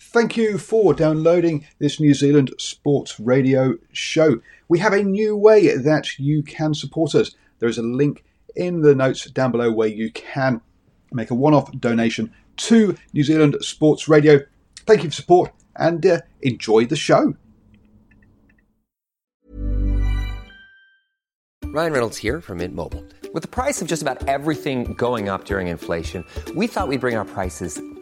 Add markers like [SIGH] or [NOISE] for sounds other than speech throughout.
Thank you for downloading this New Zealand Sports Radio show. We have a new way that you can support us. There is a link in the notes down below where you can make a one off donation to New Zealand Sports Radio. Thank you for support and uh, enjoy the show. Ryan Reynolds here from Mint Mobile. With the price of just about everything going up during inflation, we thought we'd bring our prices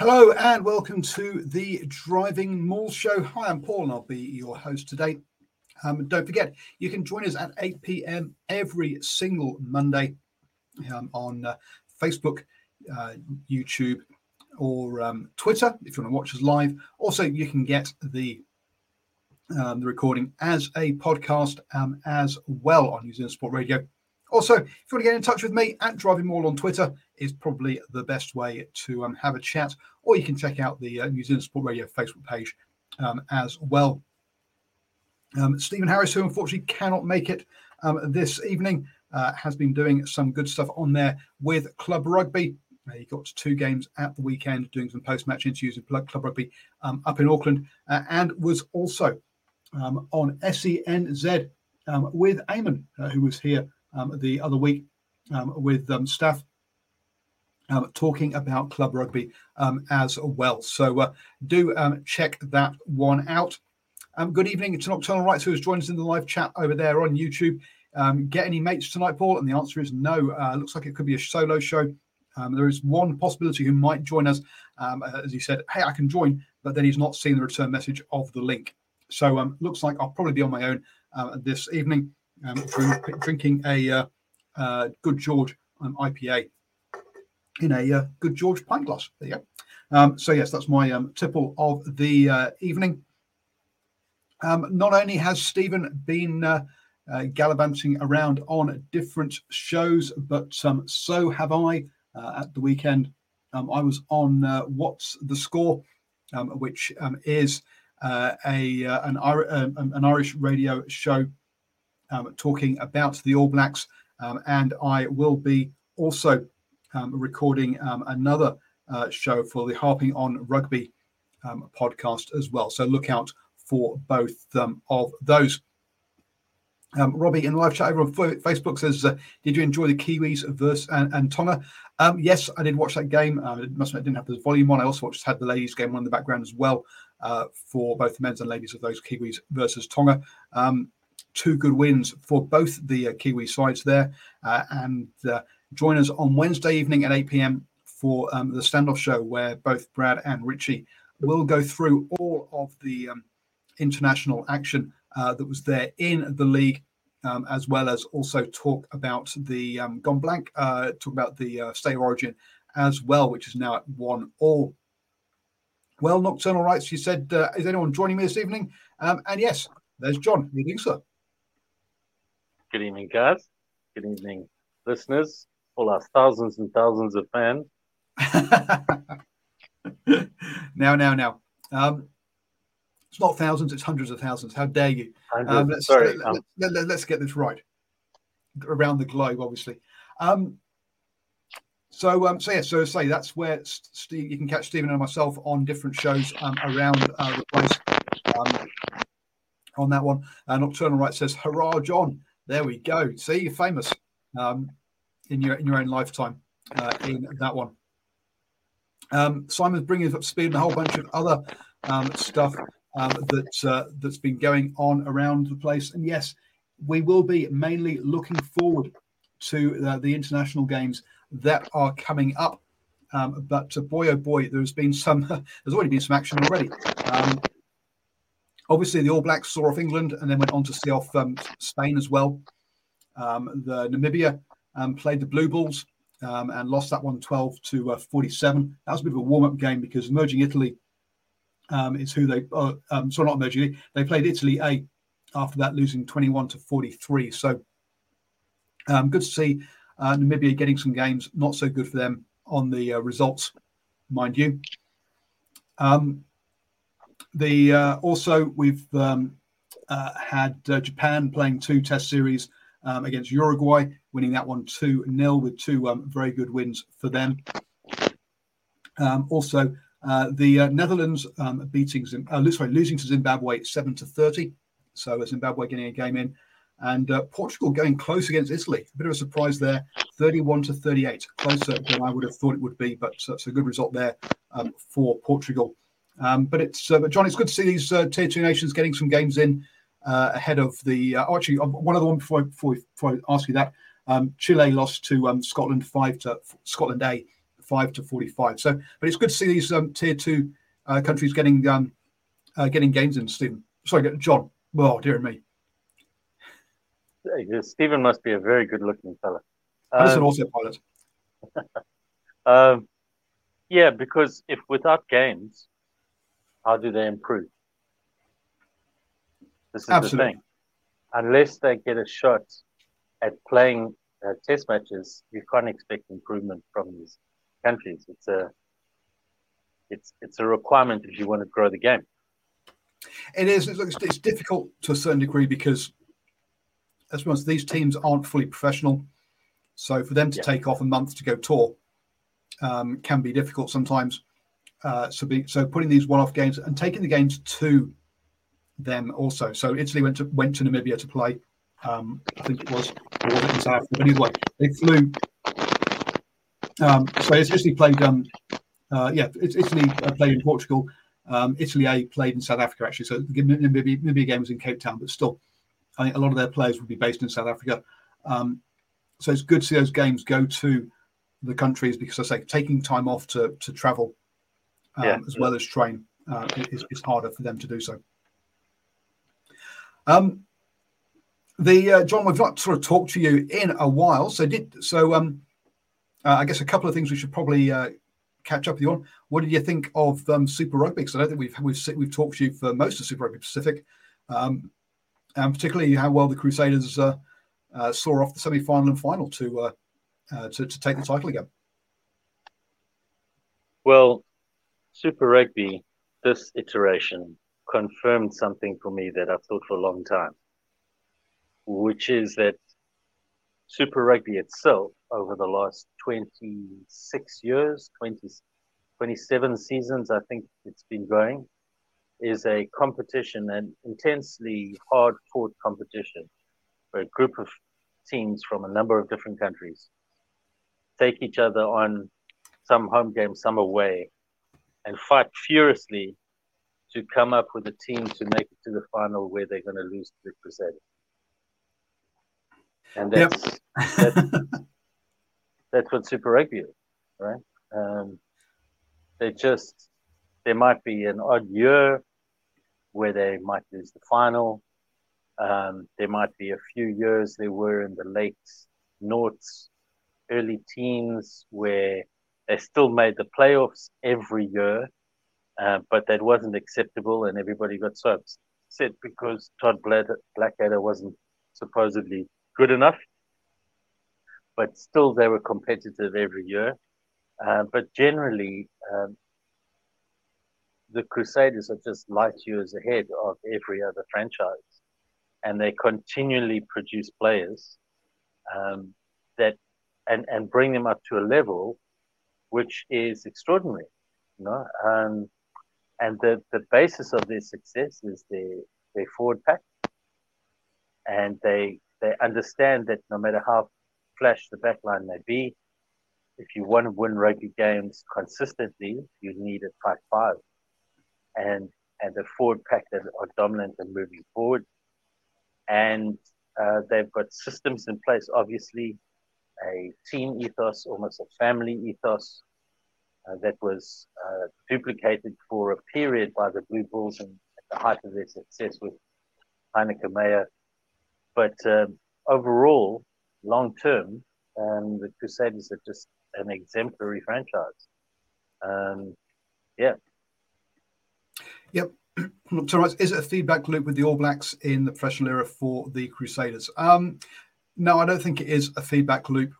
Hello and welcome to the Driving Maul Show. Hi, I'm Paul and I'll be your host today. Um, don't forget, you can join us at 8 p.m. every single Monday um, on uh, Facebook, uh, YouTube, or um, Twitter if you want to watch us live. Also, you can get the um, the recording as a podcast um, as well on New Zealand Sport Radio. Also, if you want to get in touch with me at Driving Maul on Twitter, is probably the best way to um, have a chat, or you can check out the uh, New Zealand Sport Radio Facebook page um, as well. Um, Stephen Harris, who unfortunately cannot make it um, this evening, uh, has been doing some good stuff on there with Club Rugby. Uh, he got two games at the weekend, doing some post-match interviews with Club Rugby um, up in Auckland, uh, and was also um, on SENZ with Eamon, uh, who was here the other week with um, staff um, talking about club rugby um, as well. So uh, do um, check that one out. Um, good evening to Nocturnal Rights, who has joined us in the live chat over there on YouTube. Um, get any mates tonight, Paul? And the answer is no. Uh, looks like it could be a solo show. Um, there is one possibility who might join us, uh, as he said, "Hey, I can join," but then he's not seen the return message of the link. So looks like I'll probably be on my own uh, this evening, drink, drinking a uh, uh, Good George IPA in a uh, Good George pint glass. There you go. Um, so yes, that's my um, tipple of the uh, evening. Um, not only has Stephen been uh, uh, gallivanting around on different shows, but um, so have I uh, at the weekend. Um, I was on uh, What's the Score, um, which is uh, a an, an Irish radio show talking about the All Blacks, and I will be also recording um, another uh, show for the Harping on Rugby um, podcast as well. So look out for both um, of those. Um, Robbie in live chat over on Facebook says, uh, "Did you enjoy the Kiwis versus and, and Tonga?" Um, yes, I did watch that game. Uh, it must admit, I didn't have the volume on. I also watched had the ladies' game on in the background as well uh, for both the men's and ladies of those Kiwis versus Tonga. Um, two good wins for both the uh, Kiwi sides there, uh, and uh, join us on Wednesday evening at 8 p.m. for um, the standoff show, where both Brad and Richie will go through all of the um, international action uh, that was there in the league, um, as well as also talk about the um, Gone Blank, uh, talk about the uh, State of Origin as well, which is now at one all. Well, Nocturnal Rights, you said, uh, is anyone joining me this evening? Um, and yes, there's John. Good evening, sir. Good evening, guys. Good evening, listeners, all our thousands and thousands of fans. [LAUGHS] now, now, now. Um, it's not thousands; it's hundreds of thousands. How dare you? Um, let's, sorry, let, um, let, let, get this right around the globe, obviously. Um, so, um, so yeah, so say that's where Steve, you can catch Stephen and myself on different shows um, around uh, the place. Um, on that one, uh, Nocturnal Right says, "Hurrah, John!" There we go. See, you're famous um, in your in your own lifetime uh, in that one. Um, Simon's bringing up speed and a whole bunch of other um, stuff um, that uh, that's been going on around the place. And yes, we will be mainly looking forward to uh, the international games that are coming up. Um, but uh, boy, oh boy, there's been some. [LAUGHS] there's already been some action already. Um, obviously, the All Blacks saw off England and then went on to see off um, Spain as well. Um, the Namibia um, played the Blue Bulls um, and lost that one 12 to uh, 47. That was a bit of a warm up game because emerging Italy um, is who they, uh, um, sorry, not emerging, Italy. they played Italy A after that, losing 21 to 43. So um, good to see uh, Namibia getting some games, not so good for them on the uh, results, mind you. Um, the uh, also we've um, uh, had uh, Japan playing two Test series um, against Uruguay, winning that one 2 0 with two um, very good wins for them. Um, also, uh, the uh, Netherlands um, beating uh, sorry, losing to Zimbabwe 7 to 30. So Zimbabwe getting a game in. And uh, Portugal going close against Italy. A bit of a surprise there, 31 to 38, closer than I would have thought it would be, but uh, it's a good result there um, for Portugal. Um, but it's uh, but John, it's good to see these tier two nations getting some games in uh, ahead of the. Uh, oh, actually, um, one other one before I, before, before I ask you that. Um, Chile lost to um, Scotland five to Scotland A, five to forty-five. So, but it's good to see these um, tier two uh, countries getting um, uh, getting games in. Stephen, sorry, John. Oh, dear me. Stephen must be a very good-looking fella. Um, I an also pilot. [LAUGHS] um, yeah, because if without games, how do they improve? This is Absolutely. the thing. Unless they get a shot at playing uh, test matches, you can't expect improvement from these countries. It's a it's it's a requirement if you want to grow the game. It is. It's, it's difficult to a certain degree because, as well as these teams aren't fully professional, so for them to yeah. take off a month to go tour um, can be difficult sometimes. Uh, so, be, so putting these one-off games and taking the games to them also. So Italy went to went to Namibia to play. Um, I think it was, or was it in South Africa? But anyway, they flew. Um, so it's Italy played. Um, uh, yeah, Italy uh, played in Portugal. Um, Italy A played in South Africa actually. So the Namibia, Namibia game was in Cape Town, but still, I think a lot of their players would be based in South Africa. Um, so it's good to see those games go to the countries because I say taking time off to to travel um, yeah. as well as train uh, is, is harder for them to do so. Um, the uh, John, we've not sort of talked to you in a while, so did so. Um, uh, I guess a couple of things we should probably uh, catch up with you on. What did you think of um, Super Rugby? Because I don't think we've we've we've talked to you for most of Super Rugby Pacific, um, and particularly how well the Crusaders uh, uh, saw off the semi-final and final to, uh, uh, to to take the title again. Well, Super Rugby this iteration confirmed something for me that I've thought for a long time, which is that Super Rugby itself, over the last 26 years, 20, 27 seasons, I think it's been going, is a competition, an intensely hard fought competition where a group of teams from a number of different countries. Take each other on some home game, some away, and fight furiously to come up with a team to make it to the final where they're going to lose to the Crusaders. And that's, yep. that's, [LAUGHS] that's what Super Rugby is, right? Um, they just, there might be an odd year where they might lose the final. Um, there might be a few years they were in the late noughts, early teens where they still made the playoffs every year uh, but that wasn't acceptable, and everybody got so upset because Todd Blackadder wasn't supposedly good enough. But still, they were competitive every year. Uh, but generally, um, the Crusaders are just light years ahead of every other franchise, and they continually produce players um, that and and bring them up to a level which is extraordinary. You know, um, and the, the basis of their success is their, their forward pack. And they they understand that no matter how flash the backline may be, if you want to win rugby games consistently, you need a tight five. And and a forward pack that are dominant and moving forward. And uh, they've got systems in place, obviously, a team ethos, almost a family ethos that was uh, duplicated for a period by the Blue Bulls and at the height of their success with Heyneke Meyer. But um, overall, long term, um, the Crusaders are just an exemplary franchise. Um, yeah. Yep. [CLEARS THROAT] So, is it a feedback loop with the All Blacks in the professional era for the Crusaders? Um, no, I don't think it is a feedback loop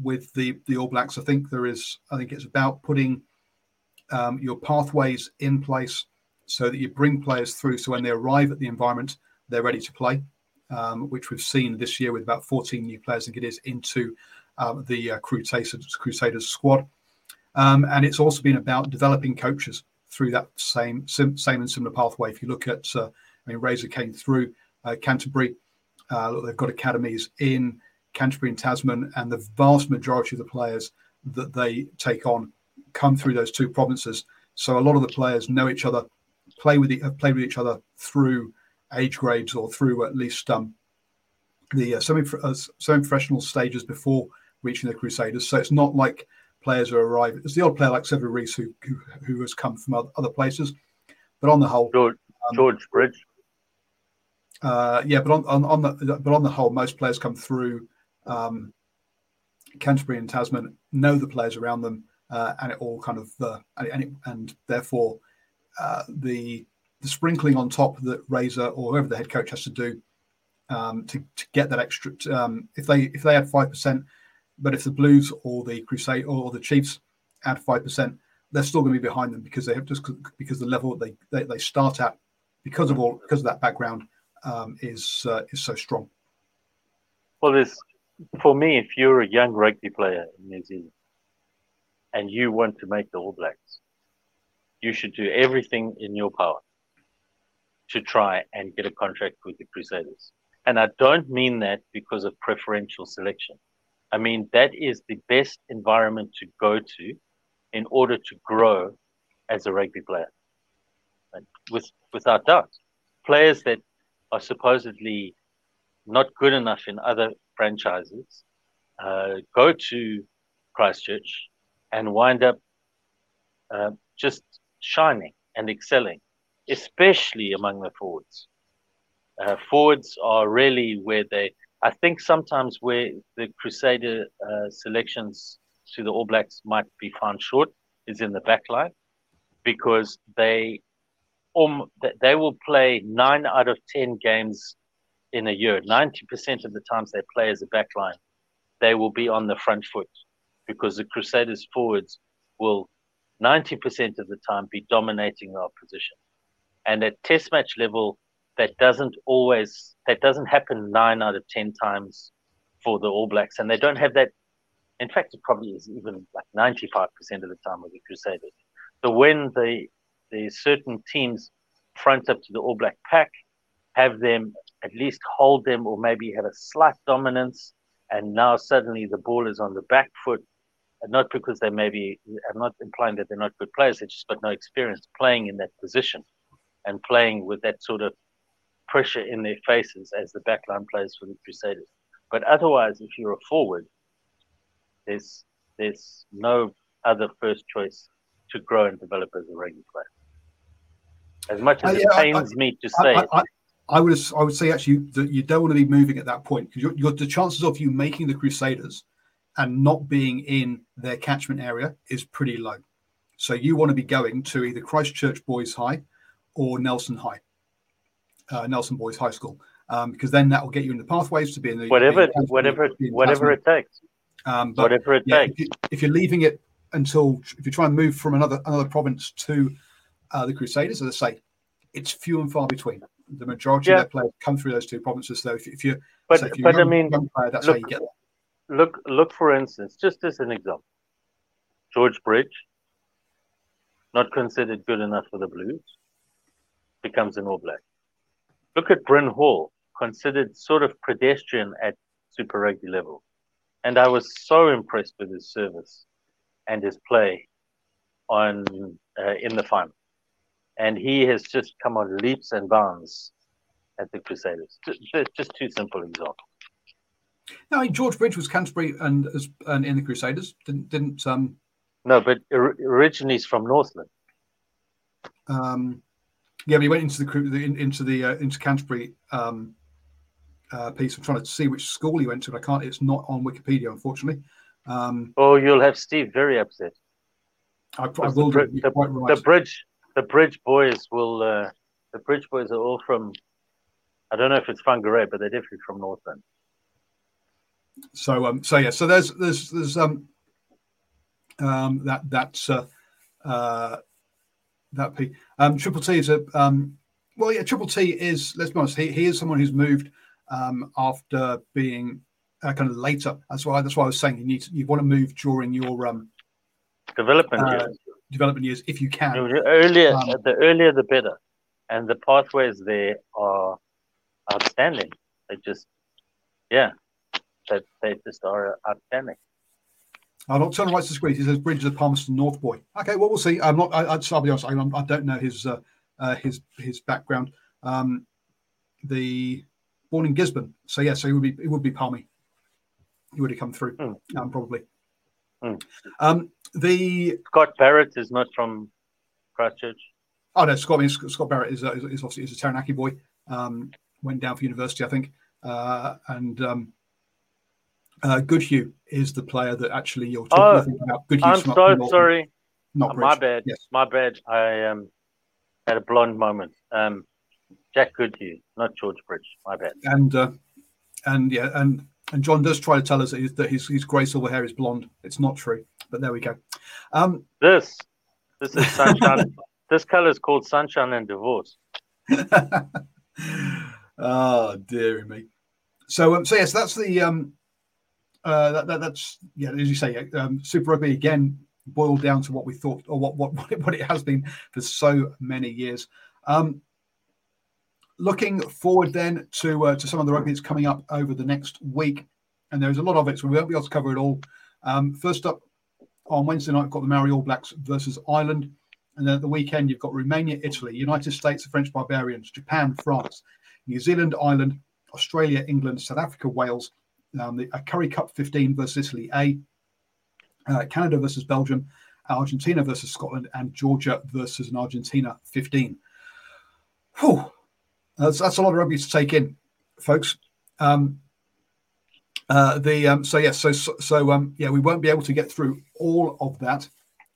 with the the All Blacks. I think there is. I think it's about putting um, your pathways in place so that you bring players through. So when they arrive at the environment, they're ready to play, um, which we've seen this year with about 14 new players. I think it is into um, the uh, Crusaders, Crusaders squad. Um, and it's also been about developing coaches through that same sim, same and similar pathway. If you look at, uh, I mean, Razor came through uh, Canterbury. Uh, they've got academies in Canterbury and Tasman, and the vast majority of the players that they take on come through those two provinces. So a lot of the players know each other, play with have played with each other through age grades or through at least um, the uh, semi uh, semi professional stages before reaching the Crusaders. So it's not like players who arrive. It's the odd player like Sevu Reece who, who, who has come from other places, but on the whole, George, um, George Bridge. Uh, yeah, but on, on, on the but on the whole, most players come through um, Canterbury and Tasman, know the players around them, uh, and it all kind of uh, and, it, and, therefore uh, the the sprinkling on top that Razor or whoever the head coach has to do um, to, to get that extra. Um, if they if they add five percent, but if the Blues or the Crusade or the Chiefs add five percent, they're still going to be behind them because they have just because the level they, they, they start at because of all because of that background um, is uh, is so strong. Well, there's for me, if you're a young rugby player in New Zealand and you want to make the All Blacks, you should do everything in your power to try and get a contract with the Crusaders. And I don't mean that because of preferential selection. I mean, that is the best environment to go to in order to grow as a rugby player. And with, without doubt, players that are supposedly not good enough in other franchises uh, go to Christchurch and wind up uh, just shining and excelling, especially among the forwards. Uh, forwards are really where they, I think sometimes where the Crusader uh, selections to the All Blacks might be found short is in the back line because they um, they will play nine out of ten games in a year. Ninety percent of the times they play as a back line, they will be on the front foot because the Crusaders forwards will 90% of the time be dominating the opposition. And at test match level, that doesn't always, that doesn't happen nine out of 10 times for the All Blacks. And they don't have that. In fact, it probably is even like 95% of the time with the Crusaders. So when the, the certain teams front up to the All Black pack, have them at least hold them or maybe have a slight dominance, and now suddenly the ball is on the back foot and not because they maybe, I'm not implying that they're not good players, they just got no experience playing in that position and playing with that sort of pressure in their faces as the backline players for the Crusaders. But otherwise, if you're a forward, there's there's no other first choice to grow and develop as a rugby player. As much as uh, yeah, it pains I, me to say I, I, I, would I would say actually that you don't want to be moving at that point because you're, you're, the chances of you making the Crusaders and not being in their catchment area is pretty low. So you want to be going to either Christchurch Boys High or Nelson High, uh, Nelson Boys High School, um, because then that will get you in the pathways to be in the whatever whatever whatever it takes. Um, but, whatever it yeah, takes. If, you, are leaving it until if you try and move from another another province to uh, the Crusaders, as I say, it's few and far between. The majority yeah. of their players come through those two provinces. So if, if you but, so if you're but I mean, player, that's look, how you get there look look for instance, just as an example, George Bridge, not considered good enough for the Blues, becomes an All Black. Look at Bryn Hall, considered sort of pedestrian at Super Rugby level, and I was so impressed with his service and his play on uh, in the final. And he has just come on leaps and bounds at the Crusaders. Just, just two simple examples. No, George Bridge was Canterbury and, and in the Crusaders. Didn't didn't um. No, but originally he's from Northland. Um, yeah, but he went into the into the uh, into Canterbury um, uh, piece. I'm trying to see which school he went to, but I can't. It's not on Wikipedia, unfortunately. Um, oh, you'll have Steve very upset. I, I will. The, the, right. the, bridge, the bridge boys will. Uh, the bridge boys are all from. I don't know if it's Whangarei, but they're definitely from Northland. So um, so yeah, so there's there's there's um, um that that's uh, uh that P um Triple T is a um well yeah Triple T is let's be honest he, he is someone who's moved um after being uh, kind of later that's why that's why I was saying you need to, you want to move during your um development uh, years. Development years if you can The earlier um, the earlier the better and the pathways there are outstanding they just yeah that they just are outstanding. I'm not turning right to squeeze. He says Bridges of Palmerston North boy. Okay, well we'll see. I'm not. I, will be honest. I, I, don't know his uh, uh, his his background. Um, the born in Gisborne, so yeah, so he would be it would be Palmy. He would have come through, mm. um, probably. Mm. Um, the Scott Barrett is not from Christchurch. Oh no, Scott. I mean, Scott Barrett is, uh, is, is obviously is a Taranaki boy. Um, went down for university, I think, uh, and um, uh, Goodhue is the player that actually you're talking oh, about. Goodhue, I'm so sorry. Not my bad. Yes. My bad. I um, had a blonde moment. Um, Jack Goodhue, not George Bridge. My bad. And uh, and yeah, and and John does try to tell us that, his, that his, his grey silver hair is blonde. It's not true, but there we go. Um, this this is sunshine. [LAUGHS] this color is called sunshine and divorce. [LAUGHS] oh dear me. So um, so yes, that's the um uh, that, that, that's yeah, as you say, um, Super Rugby again boiled down to what we thought or what what [LAUGHS] what it has been for so many years. Um, looking forward then to uh, to some of the rugby that's coming up over the next week, and there's a lot of it, so we won't be able to cover it all. Um, first up on Wednesday night, we've got the Maori All Blacks versus Ireland, and then at the weekend you've got Romania, Italy, United States, the French Barbarians, Japan, France, New Zealand, Ireland, Australia, England, South Africa, Wales, um, the, a Currie Cup 15 versus Italy A, uh, Canada versus Belgium, Argentina versus Scotland, and Georgia versus an Argentina 15. Whew. That's, that's a lot of rugby to take in, folks. Um, uh, the um, so yes, so so, so um, yeah, we won't be able to get through all of that,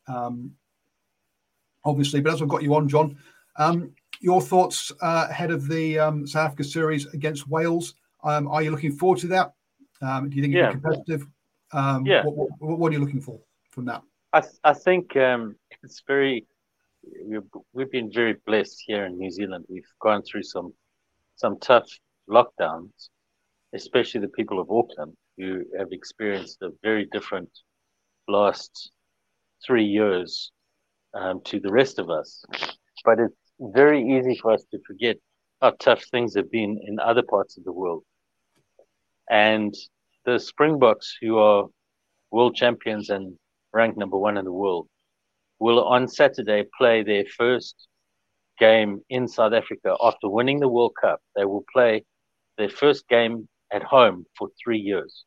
um, obviously. But as I've got you on, John, um, your thoughts uh, ahead of the um, South Africa series against Wales? Um, are you looking forward to that? Um, do you think it's yeah. competitive? Um, yeah. What, what, what, are you looking for from that? I, th- I think um, it's very. We've, we've been very blessed here in New Zealand. We've gone through some some tough lockdowns, especially the people of Auckland who have experienced a very different last three years um, to the rest of us. But it's very easy for us to forget how tough things have been in other parts of the world. And the Springboks, who are world champions and ranked number one in the world, will on Saturday play their first game in South Africa after winning the World Cup. They will play their first game at home for three years.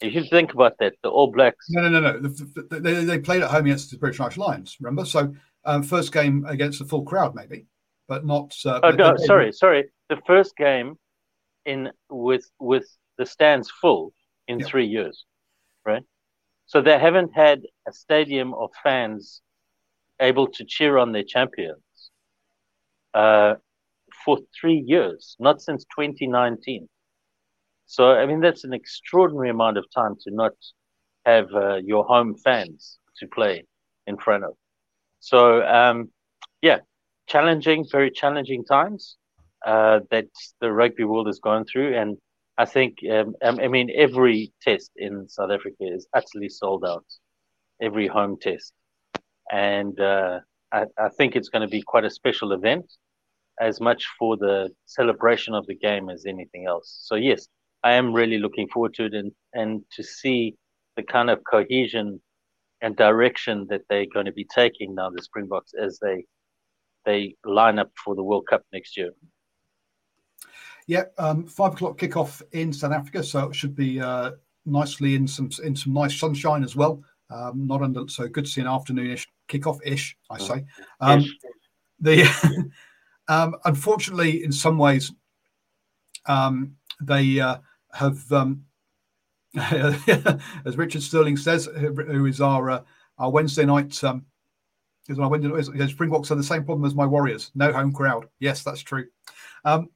If you think about that, the All Blacks. No, no, no, no. They, they played at home against the British Irish Lions, remember? So, um, first game against the full crowd, maybe, but not. Uh, oh, no, sorry, sorry. The first game in with with the stands full in three years, right? So they haven't had a stadium of fans able to cheer on their champions uh, for three years, not since 2019. So I mean that's an extraordinary amount of time to not have uh, your home fans to play in front of. So um, yeah, challenging, very challenging times uh, that the rugby world has gone through. And I think, um, I mean, every test in South Africa is utterly sold out, every home test. And uh, I, I, think it's going to be quite a special event, as much for the celebration of the game as anything else. So, yes, I am really looking forward to it and, and to see the kind of cohesion and direction that they're going to be taking now, the Springboks, as they they line up for the World Cup next year. Yeah, um, five o'clock kickoff in South Africa, so it should be uh, nicely in some in some nice sunshine as well. Um, not under so good to see an afternoonish kickoff ish, I say. Um, the [LAUGHS] um, unfortunately, in some ways, um, they uh, have, um, [LAUGHS] as Richard Sterling says, who is our uh, our Wednesday night. Um, is our Wednesday night, Springboks have the same problem as my Warriors. No home crowd. Yes, that's true. Um,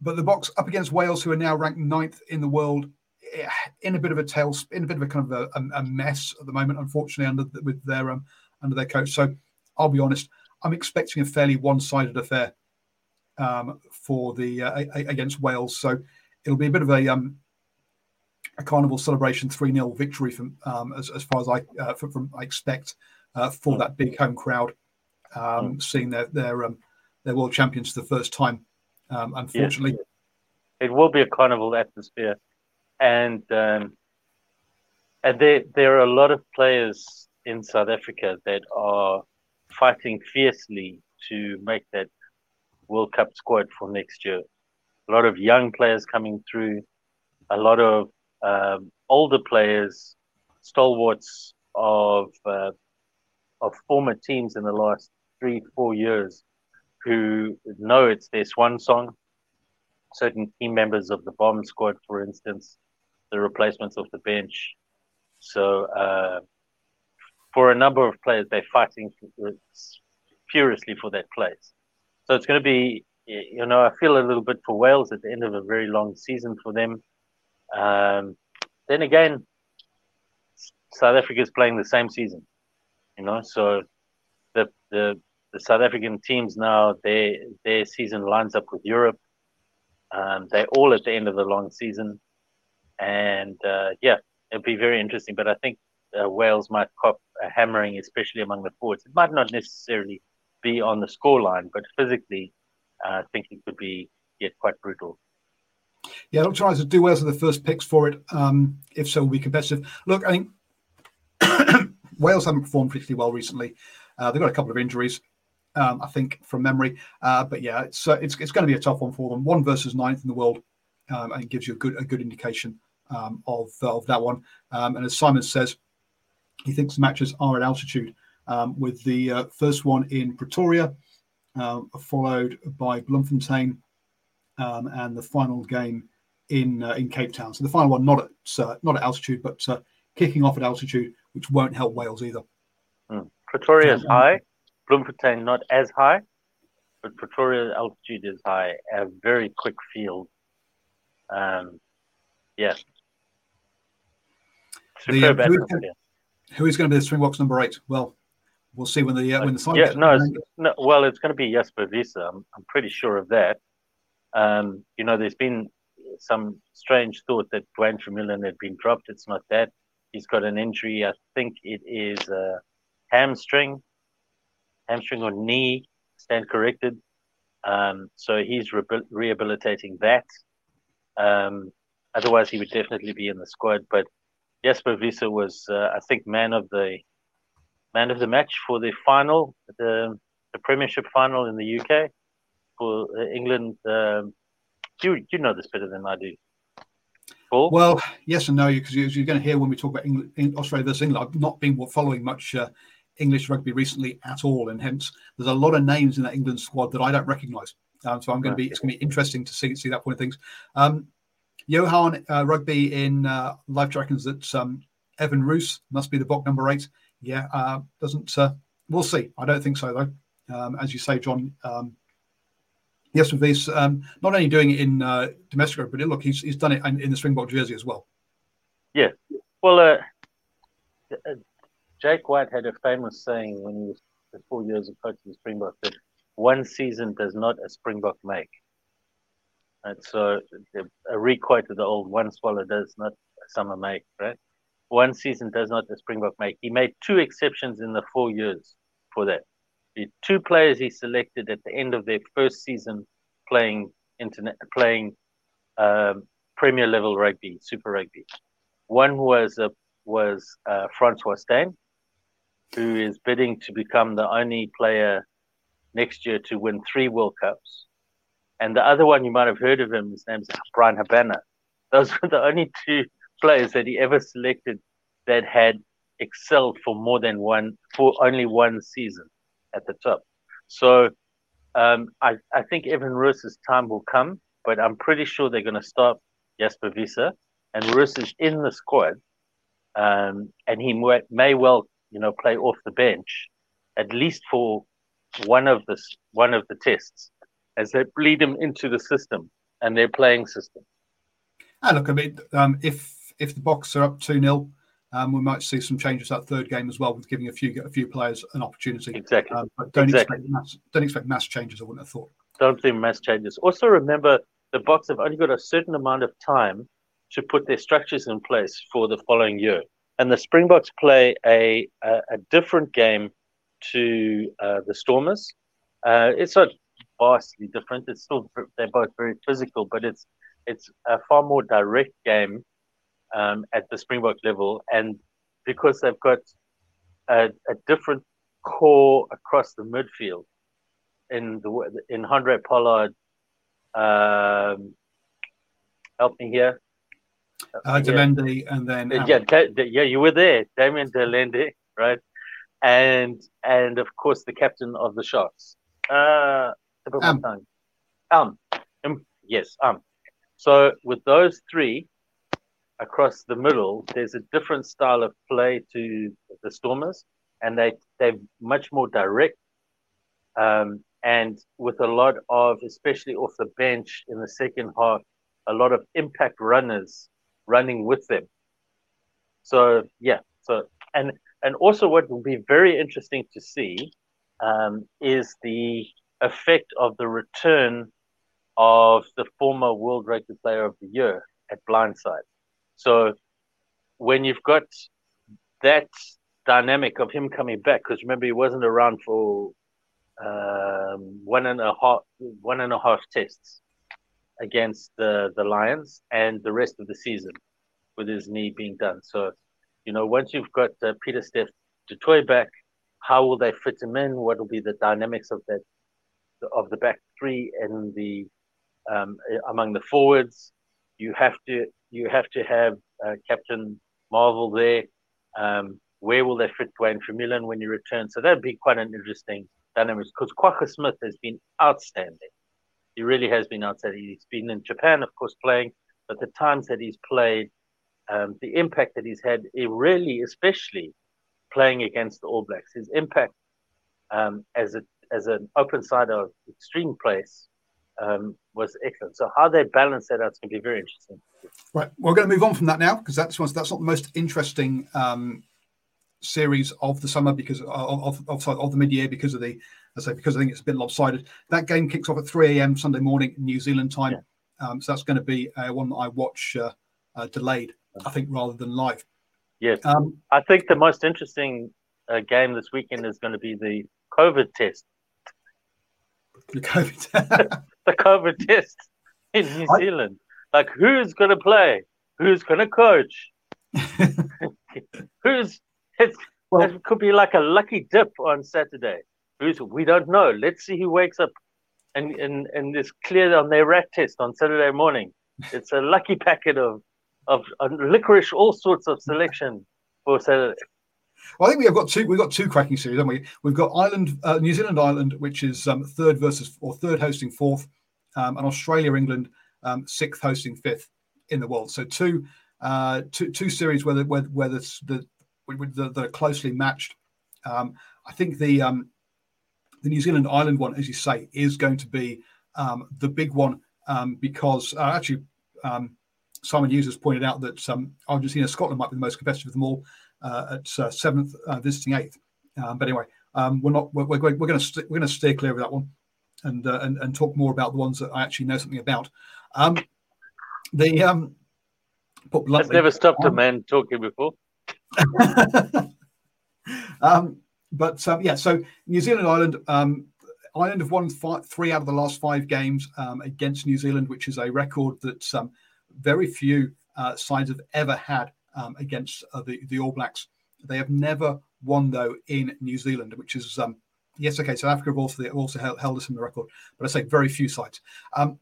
but the box up against Wales, who are now ranked ninth in the world, eh, in a bit of a tailspin, in a bit of a kind of a, a mess at the moment, unfortunately, under with their um, under their coach. So I'll be honest, I'm expecting a fairly one-sided affair um, for the uh, against Wales. So it'll be a bit of a um, a carnival celebration, three 0 victory from um, as, as far as I uh, from, from I expect uh, for that big home crowd, um, seeing their their um, their world champions for the first time. Um, unfortunately, yes. it will be a carnival atmosphere, and um, and there there are a lot of players in South Africa that are fighting fiercely to make that World Cup squad for next year. A lot of young players coming through, a lot of um, older players, stalwarts of uh, of former teams in the last three four years who know it's their swan song. Certain team members of the bomb squad, for instance, the replacements of the bench. So, uh, for a number of players, they're fighting furiously for that place. So it's going to be, you know, I feel a little bit for Wales at the end of a very long season for them. Um, then again, South Africa is playing the same season, you know, so the the the South African teams now, their their season lines up with Europe. Um, they're all at the end of the long season, and uh, yeah, it'll be very interesting. But I think uh, Wales might cop a hammering, especially among the forwards. It might not necessarily be on the scoreline, but physically, uh, I think it could be get quite brutal. Yeah, I'll try to do Wales are the first picks for it. Um, if so, we'll be competitive. Look, I think [COUGHS] Wales haven't performed particularly well recently. Uh, they've got a couple of injuries um, I think from memory. Uh, but yeah, it's, uh, it's it's going to be a tough one for them. One versus ninth in the world, um, and gives you a good a good indication um, of of that one. Um, and as Simon says, he thinks the matches are at altitude, um, with the uh, first one in Pretoria, uh, followed by Bloemfontein, um, and the final game in uh, in Cape Town. So the final one not at uh, not at altitude, but kicking off at altitude, which won't help Wales either. Mm. Pretoria is high. Bloemfontein not as high, but Pretoria altitude is high. A very quick field. Um, yeah. Superb the, uh, who, is going to be the Springboks number eight? Well, we'll see when the uh, when the yeah no, no well it's going to be Jasper Wiese. I'm, I'm pretty sure of that. Um, you know, there's been some strange thought that Duane Vermeulen had been dropped. It's not that. He's got an injury. I think it is a hamstring hamstring or knee, stand corrected. Um, so he's re- rehabilitating that. Um, otherwise, he would definitely be in the squad. But Jasper Wiese was, uh, I think, man of the man of the match for the final, the, the Premiership final in the UK for uh, England. Um, you you know this better than I do. Paul? Well, yes and no, because you're going to hear when we talk about England, Australia versus England. I've not been following much uh, English rugby recently at all, and hence there's a lot of names in that England squad that I don't recognise. Um, so I'm going to be it's going to be interesting to see see that point of things. Um, Johan uh, Rugby in uh, Life reckons that um, Evan Roos must be the box number eight. Yeah, uh, doesn't. Uh, we'll see. I don't think so though. Um, as you say, John. Um, yes, with this, um, not only doing it in uh, domestic rugby, but look, he's he's done it in, in the Springbok jersey as well. Yeah. Well, uh, Jake White had a famous saying when he was four years of coaching the Springbok that one season does not a Springbok make. So a requote of the old one swallow does not a summer make, right? One season does not a Springbok make. He made two exceptions in the four years for that. The two players he selected at the end of their first season playing internet playing um, Premier level rugby, Super Rugby. One was a, was uh, Francois Steyn, who is bidding to become the only player next year to win three World Cups. And the other one you might have heard of him, his name's Bryan Habana. Those were the only two players that he ever selected that had excelled for more than one, for only one season at the top. So um, I, I think Evan Roos's time will come, but I'm pretty sure they're going to stop Jasper Wiese. And Roos is in the squad, um, and he may, may well, you know, play off the bench, at least for one of the one of the tests, as they bleed him into the system and their playing system. And look, I mean, um, if if the box are up two 0 um, we might see some changes that third game as well, with giving a few a few players an opportunity. Exactly. Um, but don't exactly. expect mass, don't expect mass changes. I wouldn't have thought. Don't think mass changes. Also, remember the box have only got a certain amount of time to put their structures in place for the following year, and the Springboks play a a, a different game to uh, the Stormers. Uh, it's not vastly different. It's still they're both very physical, but it's it's a far more direct game um, at the Springbok level, and because they've got a, a different core across the midfield in the in Handré Pollard, um, help me here. Uh, de Allende, and then um, yeah, yeah, you were there, Damian de Allende, right? And and of course the captain of the Sharks, uh, um. um, um, yes, um. So with those three, across the middle, there's a different style of play to the Stormers, and they they're much more direct, um, and with a lot of, especially off the bench in the second half, a lot of impact runners running with them. So yeah, so and and also what will be very interesting to see um, is the effect of the return of the former World Rugby Player of the Year at Blindside. So when you've got that dynamic of him coming back, because remember he wasn't around for um, one and a half one and a half tests against the the Lions and the rest of the season with his knee being done. So you know once you've got uh, Pieter-Steph du back, how will they fit him in? What will be the dynamics of that of the back three and the um, among the forwards? You have to you have to have uh, Captain Marvel there. Um, where will they fit Duane Vermeulen when you return? So that'd be quite an interesting dynamic because Kwagga Smith has been outstanding. He really has been outstanding. He's been in Japan, of course, playing, but the times that he's played, um, the impact that he's had, it really, especially playing against the All Blacks, his impact um, as a as an open side of extreme place um, was excellent. So how they balance that out is going to be very interesting. Right, we're going to move on from that now because that's that's not the most interesting um, series of the summer because of of, of the mid year because of the I say because I think it's a bit lopsided. That game kicks off at 3 a.m. Sunday morning New Zealand time, yeah. um, so that's going to be uh, one that I watch uh, uh, delayed, I think, rather than live. Yes, um, I think the most interesting uh, game this weekend is going to be the COVID test. The COVID. [LAUGHS] the COVID test in New I, Zealand. Like, who's going to play? Who's going to coach? [LAUGHS] who's it's, well, it could be like a lucky dip on Saturday. Who's we don't know. Let's see who wakes up and and and is clear on their rat test on Saturday morning. It's a lucky packet of of, of licorice, all sorts of selection for Saturday. Well, I think we have got two. We've got two cracking series, haven't we? We've got Ireland, uh, New Zealand, Ireland, which is um, third versus or third hosting fourth, um, and Australia, England, um, sixth hosting fifth in the world. So two, uh, two, two series where the, where, where the, the, the, the closely matched. Um, I think the um, the New Zealand Ireland one, as you say, is going to be um, the big one because uh, actually Simon Hughes has pointed out that Argentina Scotland might be the most competitive of them all at uh, seventh, uh, visiting eighth. Um, but anyway, um, we're not we're, we're, we're going to st- we're going to steer clear of that one, and, uh, and and talk more about the ones that I actually know something about. Um, the um, put bluntly, I've never stopped um, a man talking before. [LAUGHS] um, but um, yeah, so New Zealand, Ireland, um, Ireland have won five, three out of the last five games um, against New Zealand, which is a record that um, very few uh, sides have ever had um, against uh, the, the All Blacks. They have never won, though in New Zealand, which is um, yes, okay. South Africa have also also held, held us in the record, but I say very few sites. Um,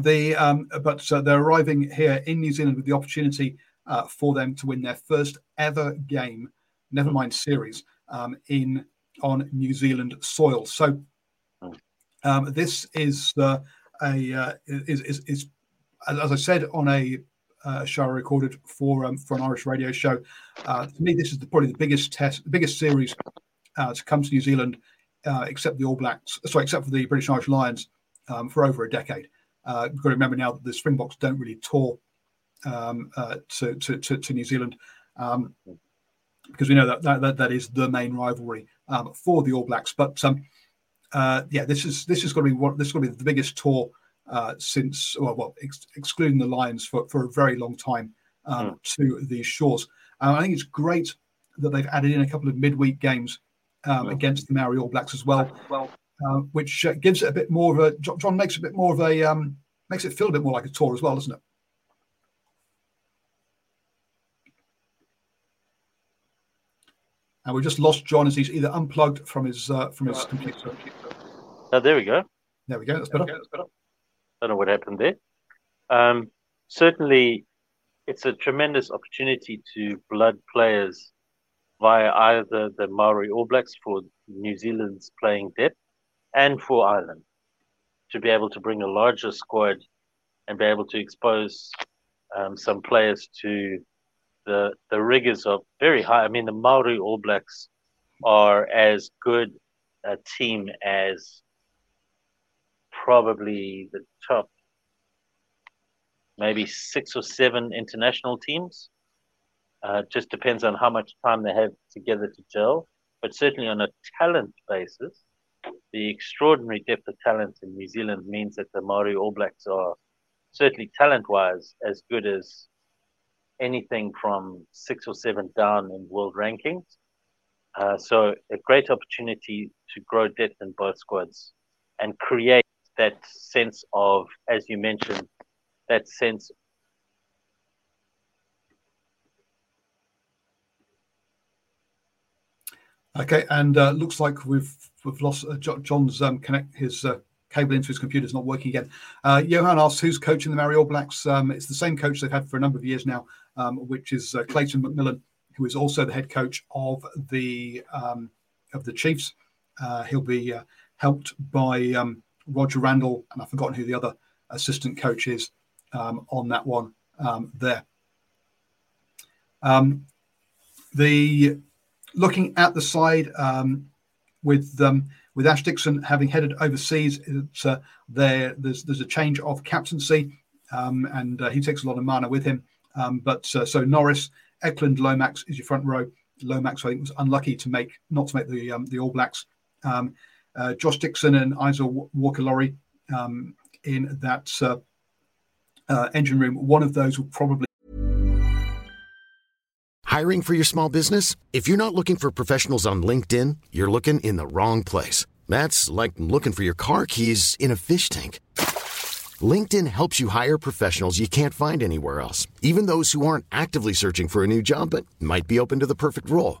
the um, but uh, they're arriving here in New Zealand with the opportunity uh, for them to win their first ever game, never mind series, um, in on New Zealand soil. So um, this is uh, a uh, is, is, is as I said on a uh, show I recorded for um, for an Irish radio show. Uh, to me, this is the, probably the biggest test, the biggest series uh, to come to New Zealand, uh, except the All Blacks, sorry, except for the British Irish Lions, um, for over a decade. Uh, you've got to remember now that the Springboks don't really tour um, uh, to, to, to, to, New Zealand um, because we know that, that that, that is the main rivalry um, for the All Blacks. But um, yeah, this is this is going to be what this is going to be the biggest tour uh, since well, well ex- excluding the Lions for, for a very long time um, mm. to these shores. Uh, I think it's great that they've added in a couple of midweek games um, mm. against the Maori All Blacks as well. Well, uh, which uh, gives it a bit more of a John makes a bit more of a um, makes it feel a bit more like a tour as well, doesn't it? And we've just lost John as he's either unplugged from his uh, from his computer. Oh, there we go. There we go. That's better. That's better. Don't know what happened there. Um, certainly, it's a tremendous opportunity to blood players via either the Maori All Blacks for New Zealand's playing depth and for Ireland to be able to bring a larger squad and be able to expose um, some players to the the rigors of very high. I mean, the Maori All Blacks are as good a team as probably the top maybe six or seven international teams. Uh, just depends on how much time they have together to gel. But certainly on a talent basis, the extraordinary depth of talent in New Zealand means that the Maori All Blacks are certainly talent wise as good as anything from six or seven down in world rankings. Uh, so a great opportunity to grow depth in both squads and create that sense of, as you mentioned, that sense Okay, and uh, looks like we've we've lost uh, John's um, connect his uh, cable into his computer is not working again. Uh, Johan asks who's coaching the Maori All Blacks. Um, it's the same coach they've had for a number of years now, um, which is uh, Clayton McMillan, who is also the head coach of the um, of the Chiefs. Uh, he'll be helped by um, Roger Randle, and I've forgotten who the other assistant coach is um, on that one there. the looking at the side um, with um, with Ash Dixon having headed overseas, uh, there there's there's a change of captaincy, um, and uh, he takes a lot of mana with him. Um, but uh, so Norris, Eklund, Lomax is your front row. Lomax I think was unlucky to make not to make the um, the All Blacks. Um, uh, Josh Dickson and Isa Walker-Leawere in that uh, uh, engine room. One of those will probably Hiring for your small business? If you're not looking for professionals on LinkedIn, you're looking in the wrong place. That's like looking for your car keys in a fish tank. LinkedIn helps you hire professionals you can't find anywhere else, even those who aren't actively searching for a new job but might be open to the perfect role.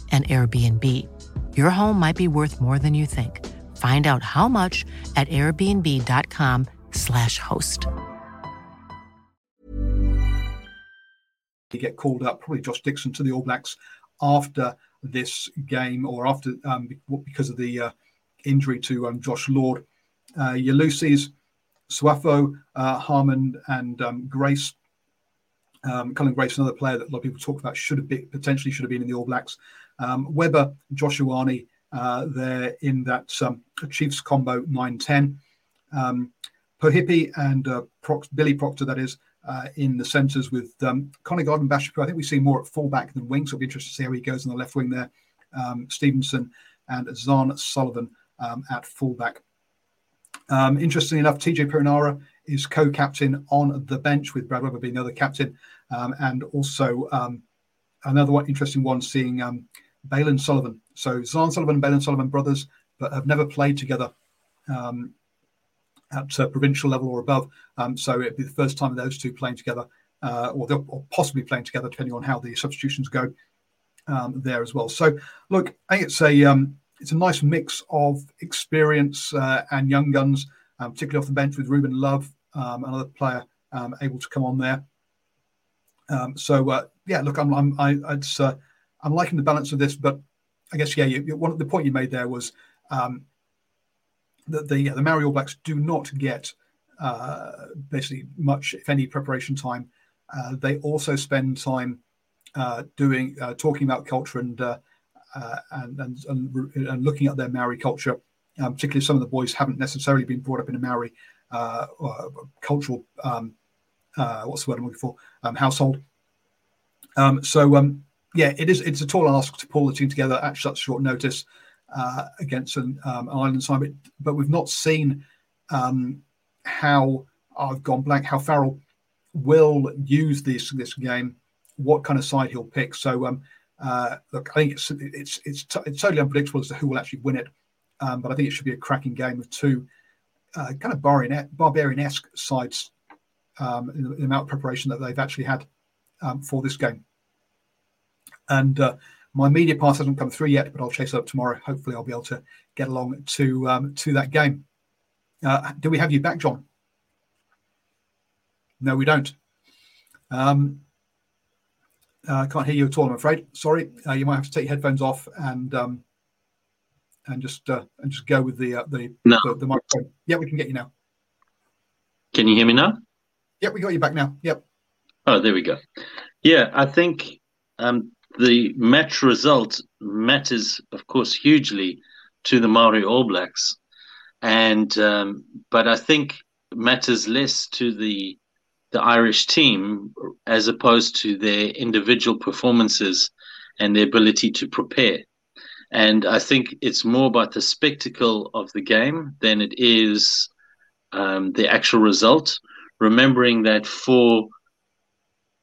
an Airbnb. Your home might be worth more than you think. Find out how much at airbnb.com/slash host. You get called up, probably Josh Dickson, to the All Blacks after this game or after um, because of the uh, injury to um, Josh Lord. Uh, Ulysses, Suafo, uh, Harmon, and um, Grace um, Cullen Grace, another player that a lot of people talk about, should have been potentially should have been in the All Blacks. Um, Weber, Joshuani, uh, they're in that um, Chiefs combo 9 10. Um, Poihipi and uh, Prox- Billy Proctor, that is, uh, in the centres with um, Conor Garden-Bachop. I think we see more at fullback than wing, so it'll be interesting to see how he goes on the left wing there. Um, Stevenson and Zahn Sullivan um, at fullback. Um, interestingly enough, TJ Perenara is co-captain on the bench with Brad Weber being the other captain, um, and also um, another one interesting one seeing um, Bailyn Sullivan. So Zahn Sullivan and Bailyn Sullivan brothers, but have never played together um, at provincial level or above. Um, so it'd be the first time those two playing together, uh, or, or, possibly playing together, depending on how the substitutions go um, there as well. So look, I think it's a um, it's a nice mix of experience uh, and young guns, um, particularly off the bench with Ruben Love, another player able to come on there. Um, so uh, yeah, look, I'm I'm I, it's, uh, I'm liking the balance of this, but I guess yeah, you, you, one the point you made there was um, that the the Maori All Blacks do not get uh, basically much, if any, preparation time. Uh, they also spend time uh, doing uh, talking about culture and, and, and, and and looking at their Maori culture. Um, particularly, some of the boys haven't necessarily been brought up in a Maori cultural um, what's the word I'm looking for um, household. Um, so um, yeah, it is. It's a tall ask to pull the team together at such short notice uh, against an, um, an, island side, but, but, we've not seen um, how I've gone blank. How Farrell will use this this game, what kind of side he'll pick. So um, uh, look, I think it's it's it's, t- it's, totally unpredictable as to who will actually win it, um, but I think it should be a cracking game of two uh, kind of barbarian esque sides um, in, the, in the amount of preparation that they've actually had um, for this game. And uh, my media pass hasn't come through yet, but I'll chase it up tomorrow. Hopefully, I'll be able to get along to um, to that game. Uh, do we have you back, John? No, we don't. Um, uh, I can't hear you at all. I'm afraid. Sorry, uh, you might have to take your headphones off and um, and just uh, and just go with the uh, the, no. the, the microphone. Yeah, we can get you now. Can you hear me now? Yep, we got you back now. Yep. Oh, there we go. Yeah, I think um, the match result matters, of course, hugely to the Maori All Blacks, and um, but I think matters less to the the Irish team as opposed to their individual performances and their ability to prepare. And I think it's more about the spectacle of the game than it is um, the actual result. Remembering that for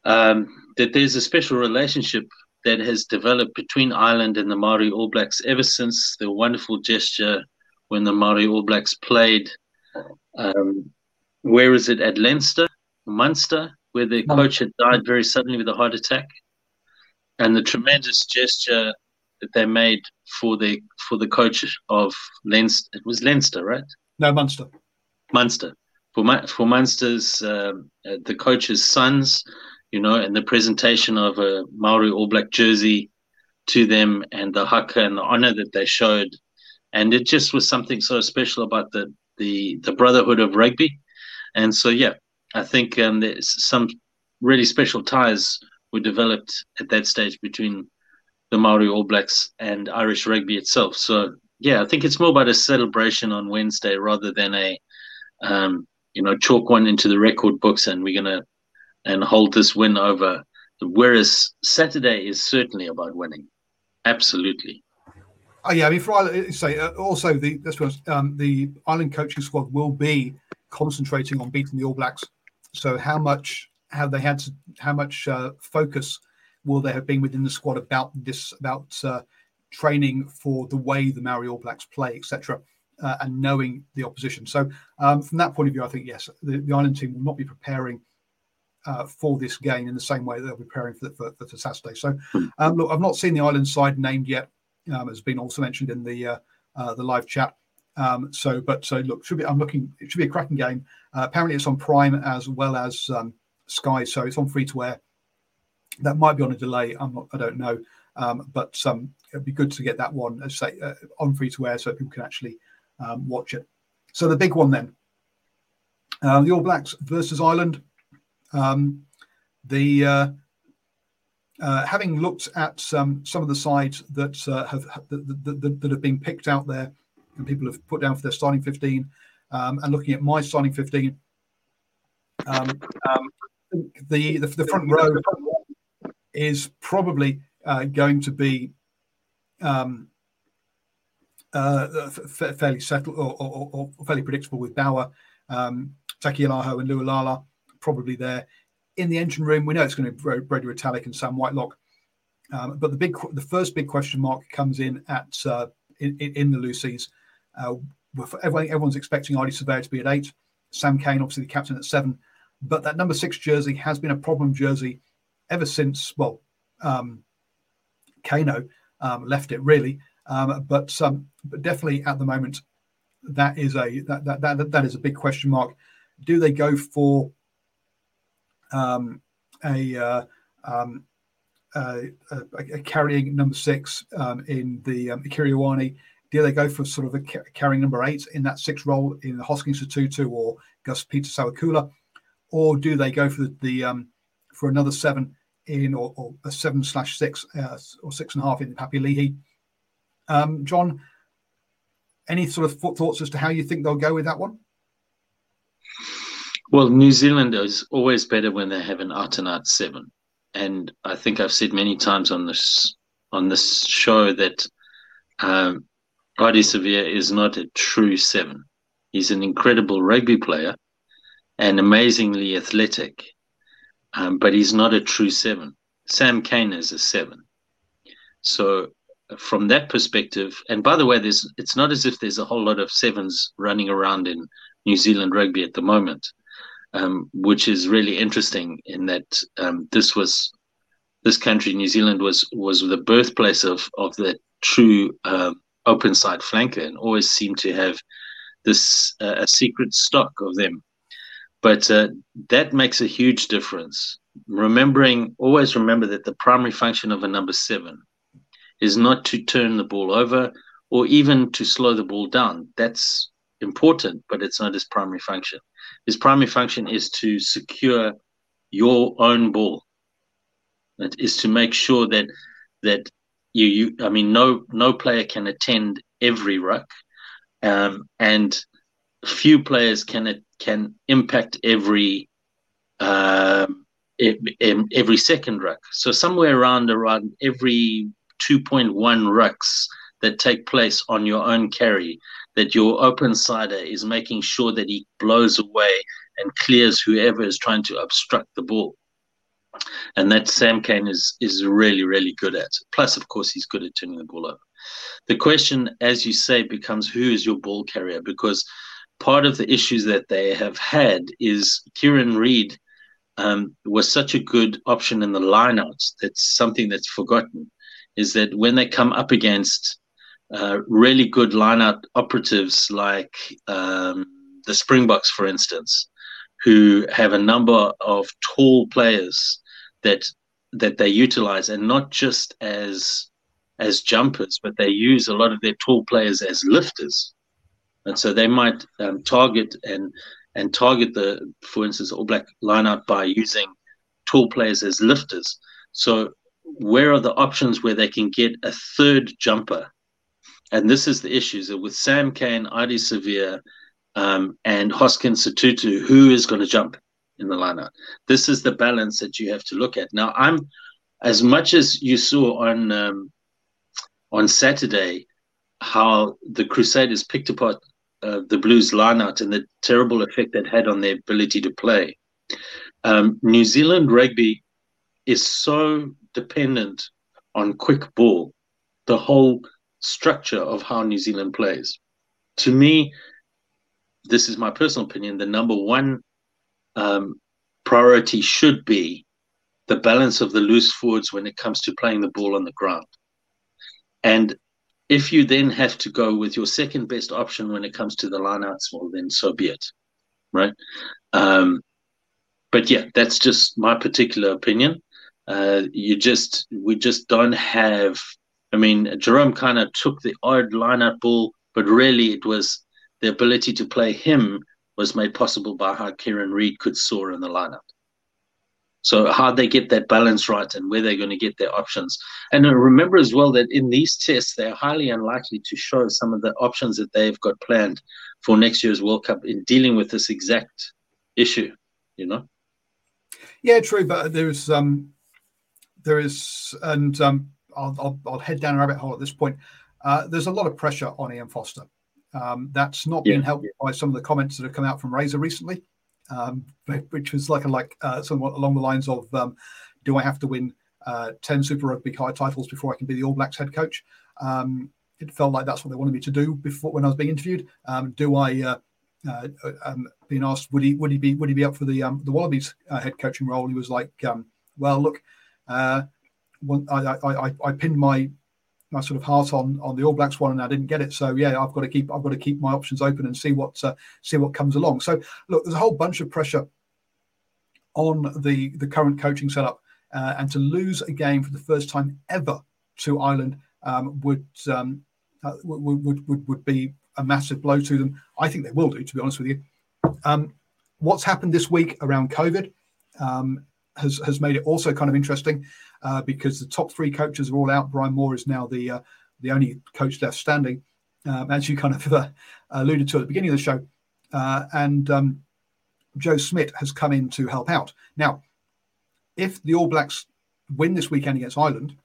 um, that there's a special relationship that has developed between Ireland and the Maori All Blacks ever since the wonderful gesture when the Maori All Blacks played. Um, where is it at Leinster, Munster, where the coach had died very suddenly with a heart attack, and the tremendous gesture that they made for the for the coach of Leinster. It was Leinster, right? No, Munster. Munster. For for Munster's um, uh, the coach's sons you know, and the presentation of a Maori All Black jersey to them and the haka and the honor that they showed. And it just was something so special about the the, the brotherhood of rugby. And so, yeah, I think um, there's some really special ties were developed at that stage between the Maori All Blacks and Irish rugby itself. So, yeah, I think it's more about a celebration on Wednesday rather than a, um, you know, chalk one into the record books and we're to and hold this win over. Whereas Saturday is certainly about winning. Absolutely. Oh yeah, I mean, for say uh, also the this was um, the Ireland coaching squad will be concentrating on beating the All Blacks. So how much have they had to? How much uh, focus will there have been within the squad about this about uh, training for the way the Maori All Blacks play, etc., uh, and knowing the opposition? So um, from that point of view, I think yes, the, the Ireland team will not be preparing uh, for this game in the same way they'll be preparing for, for, for Saturday. So, um, look, I've not seen the island side named yet, um, has been also mentioned in the uh, uh, the live chat. Um, so, but so look, should be I'm looking. It should be a cracking game. Uh, apparently, it's on Prime as well as um, Sky, so it's on free to air. That might be on a delay. I'm not. I don't know. Um, but um, it'd be good to get that one, as say, uh, on free to air, so people can actually um, watch it. So the big one then, uh, the All Blacks versus Ireland. Um, the uh, uh, having looked at um, some of the sides that uh, have that, that, that, have been picked out there and people have put down for their starting 15, um, and looking at my starting 15, um, um the, the, the front row is probably uh, going to be um, uh, fairly settled or, or, or, fairly predictable with Bauer, um, and Lualala probably there in the engine room, we know it's going to be Brodie Retallick and Sam Whitelock. Um, but the big, the first big question mark comes in at uh, in, in, the loosies. Uh, everyone, everyone's expecting Ardie Savea to be at eight. Sam Cane, obviously the captain, at seven. But that number six jersey has been a problem jersey ever since, well, um, Kaino um, left it really. Um, but um, but definitely at the moment, that is a that, that that that is a big question mark. Do they go for um, a, uh, um, a, a, carrying number six um, in the um, Do they go for sort of a carrying number eight in that six role in the Hoskins Sotutu or Gus Pita Sowakula, or do they go for the, the um, for another seven in or, or a seven slash six uh, or six and a half in Papali'i? Um, John, any sort of thoughts as to how you think they'll go with that one? Well, New Zealand is always better when they have an out and seven, and I think I've said many times on this on this show that um, Ardie Savea is not a true seven. He's an incredible rugby player and amazingly athletic, um, but he's not a true seven. Sam Cane is a seven. So from that perspective, and by the way, there's it's not as if there's a whole lot of sevens running around in New Zealand rugby at the moment um, which is really interesting in that um, this was this country, New Zealand, was was the birthplace of of the true uh, open side flanker, and always seemed to have this uh, a secret stock of them. But uh, that makes a huge difference. Remembering, always remember that the primary function of a number seven is not to turn the ball over or even to slow the ball down. That's important, but it's not his primary function. His primary function is to secure your own ball. It is to make sure that that you, you I mean no no player can attend every ruck, um, and few players can can impact every um, every second ruck. So somewhere around around every 2.1 rucks that take place on your own carry that your open sider is making sure that he blows away and clears whoever is trying to obstruct the ball. And that Sam Cane is is really, really good at. Plus, of course, he's good at turning the ball over. The question, as you say, becomes who is your ball carrier? Because part of the issues that they have had is Kieran Read um, was such a good option in the lineouts. That's something that's forgotten. Is that when they come up against uh, really good lineout operatives like um, the Springboks, for instance, who have a number of tall players that that they utilize, and not just as as jumpers, but they use a lot of their tall players as lifters, and so they might um, target and and target the, for instance, All Black lineout by using tall players as lifters. So where are the options where they can get a third jumper and this is the issue: is that with Sam Cane, Ardie Savea, um, and Hoskins Sotutu, who is going to jump in the lineup? This is the balance that you have to look at. Now, I'm as much as you saw on um, on Saturday how the Crusaders picked apart uh, the Blues lineout and the terrible effect that had on their ability to play. Um, New Zealand rugby is so dependent on quick ball. The whole structure of how New Zealand plays. To me, this is my personal opinion, the number one um, priority should be the balance of the loose forwards when it comes to playing the ball on the ground. And if you then have to go with your second best option when it comes to the lineouts, well, then so be it, right? Um, but yeah, that's just my particular opinion. Uh, you just we just don't have I mean, Jerome kind of took the odd lineup ball, but really it was the ability to play him was made possible by how Kieran Read could soar in the lineup. So how they get that balance right and where they're going to get their options. And remember as well that in these tests, they're highly unlikely to show some of the options that they've got planned for next year's World Cup in dealing with this exact issue, you know? Yeah, true. But there's, um, there is, and um, I'll, I'll, I'll head down a rabbit hole at this point. Uh, there's a lot of pressure on Ian Foster. Um, that's not yeah. been helped by some of the comments that have come out from Razor recently um, which was like a, like uh, somewhat along the lines of, um, "Do I have to win uh, ten Super Rugby high titles before I can be the All Blacks head coach?" Um, it felt like that's what they wanted me to do before when I was being interviewed. Um, do I uh, uh, um, being asked would he would he be would he be up for the um, the Wallabies uh, head coaching role? He was like, um, "Well, look, uh, I, I, I, I pinned my my sort of heart on on the All Blacks one, and I didn't get it. So yeah, I've got to keep I've got to keep my options open and see what uh, see what comes along. So look, there's a whole bunch of pressure on the the current coaching setup, uh, and to lose a game for the first time ever to Ireland um, would, um, uh, would, would would would be a massive blow to them. I think they will do, to be honest with you. Um, what's happened this week around COVID um, has has made it also kind of interesting uh, because the top three coaches are all out. Brad Mooar is now the uh, the only coach left standing, um, as you kind of [LAUGHS] uh, alluded to at the beginning of the show. Uh, and um, Joe Schmidt has come in to help out. Now, if the All Blacks win this weekend against Ireland,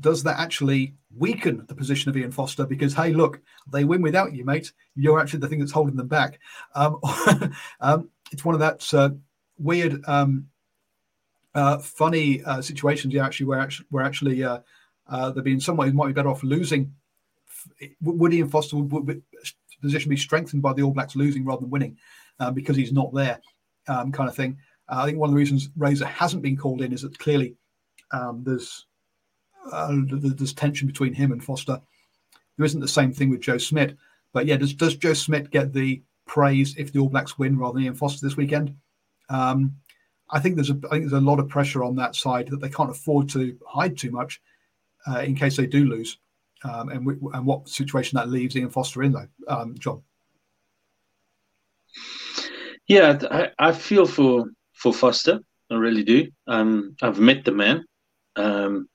does that actually weaken the position of Ian Foster? Because hey, look, they win without you, mate. You're actually the thing that's holding them back. Um, [LAUGHS] um, it's one of that uh, weird um, uh, funny uh, situations. Yeah, actually, where actually, where actually uh, uh, they'd be in some ways might be better off losing. Woody and Foster would, would position be strengthened by the All Blacks losing rather than winning uh, because he's not there, um, kind of thing. Uh, I think one of the reasons Razor hasn't been called in is that clearly um, there's uh, there's tension between him and Foster. There isn't the same thing with Joe Schmidt, but yeah, does does Joe Schmidt get the praise if the All Blacks win rather than Ian Foster this weekend? Um, I think there's a I think there's a lot of pressure on that side that they can't afford to hide too much uh, in case they do lose, um, and and what situation that leaves Ian Foster in though, um, John. Yeah, I, I feel for for Foster. I really do. Um, I've met the man. Um,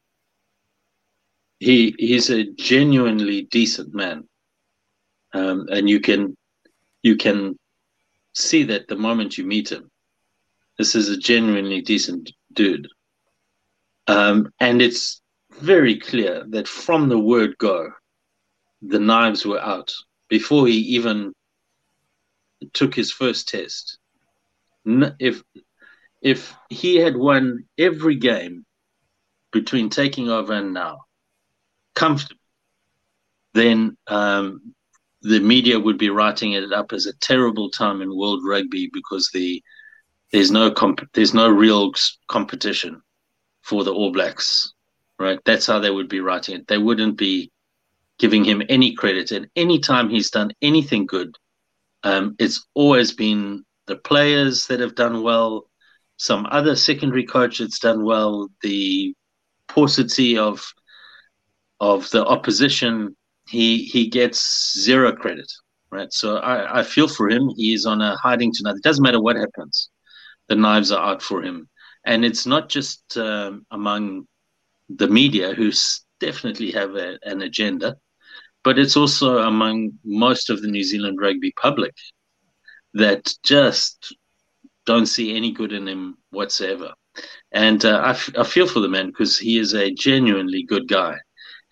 he he's a genuinely decent man, um, and you can you can see that the moment you meet him. This is a genuinely decent dude. Um, and it's very clear that from the word go, the knives were out before he even took his first test. If if he had won every game between taking over and now, comfortably, then um, the media would be writing it up as a terrible time in world rugby because the there's no comp- there's no real competition for the All Blacks, right? That's how they would be writing it. They wouldn't be giving him any credit. And any time he's done anything good, um, it's always been the players that have done well, some other secondary coach that's done well, the paucity of of the opposition. He he gets zero credit, right? So I, I feel for him. He is on a hiding tonight. It doesn't matter what happens the knives are out for him. And it's not just um, among the media who definitely have a, an agenda, but it's also among most of the New Zealand rugby public that just don't see any good in him whatsoever. And uh, I, f- I feel for the man because he is a genuinely good guy,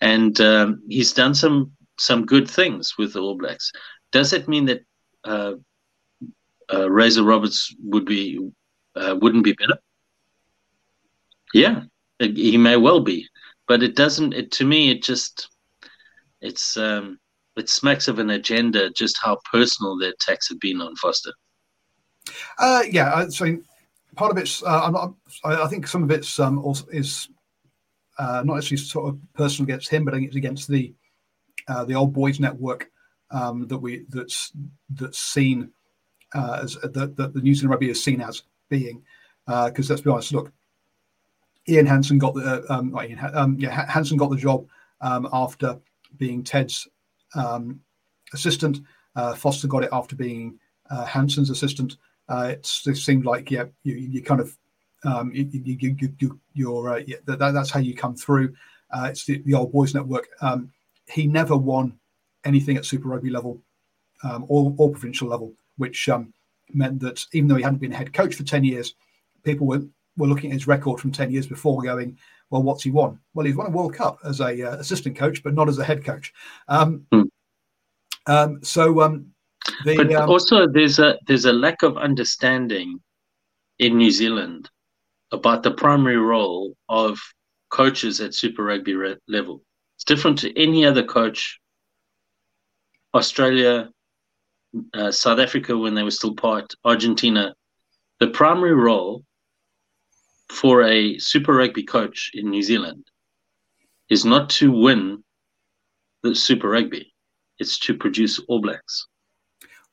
and um, he's done some some good things with the All Blacks. Does it mean that uh, uh, Razor Roberts would be uh, wouldn't be better. Yeah, he may well be, but it doesn't. It to me, it just it's um, it smacks of an agenda. Just how personal their attacks have been on Foster. Uh, yeah, so part of it's. Uh, not, I think some of it's um, also is uh, not actually sort of personal against him, but I think it's against the uh, the old boys network um, that we that's that's seen uh, as that, that the New Zealand rugby is seen as being. Because uh, let's be honest, look, Ian Hansen got the um, Ian, um, yeah Hansen got the job um, after being Ted's um, assistant. Uh, Foster got it after being uh, Hansen's assistant. Uh, it seemed like yeah, you, you kind of Um, you, you, you, you, you're uh, yeah, that, that's how you come through. Uh, it's the, the, old boys network. Um, he never won anything at Super Rugby level or, or provincial level, which um, meant that even though he hadn't been a head coach for ten years, people were were looking at his record from ten years before, going, "Well, what's he won?" Well, he's won a World Cup as a uh, assistant coach, but not as a head coach. Um, hmm. Um, so the, but also there's a there's a lack of understanding in New Zealand about the primary role of coaches at Super Rugby re- level. It's different to any other coach. Australia, uh, South Africa, when they were still part, Argentina, the primary role for a Super Rugby coach in New Zealand is not to win the Super Rugby, it's to produce All Blacks.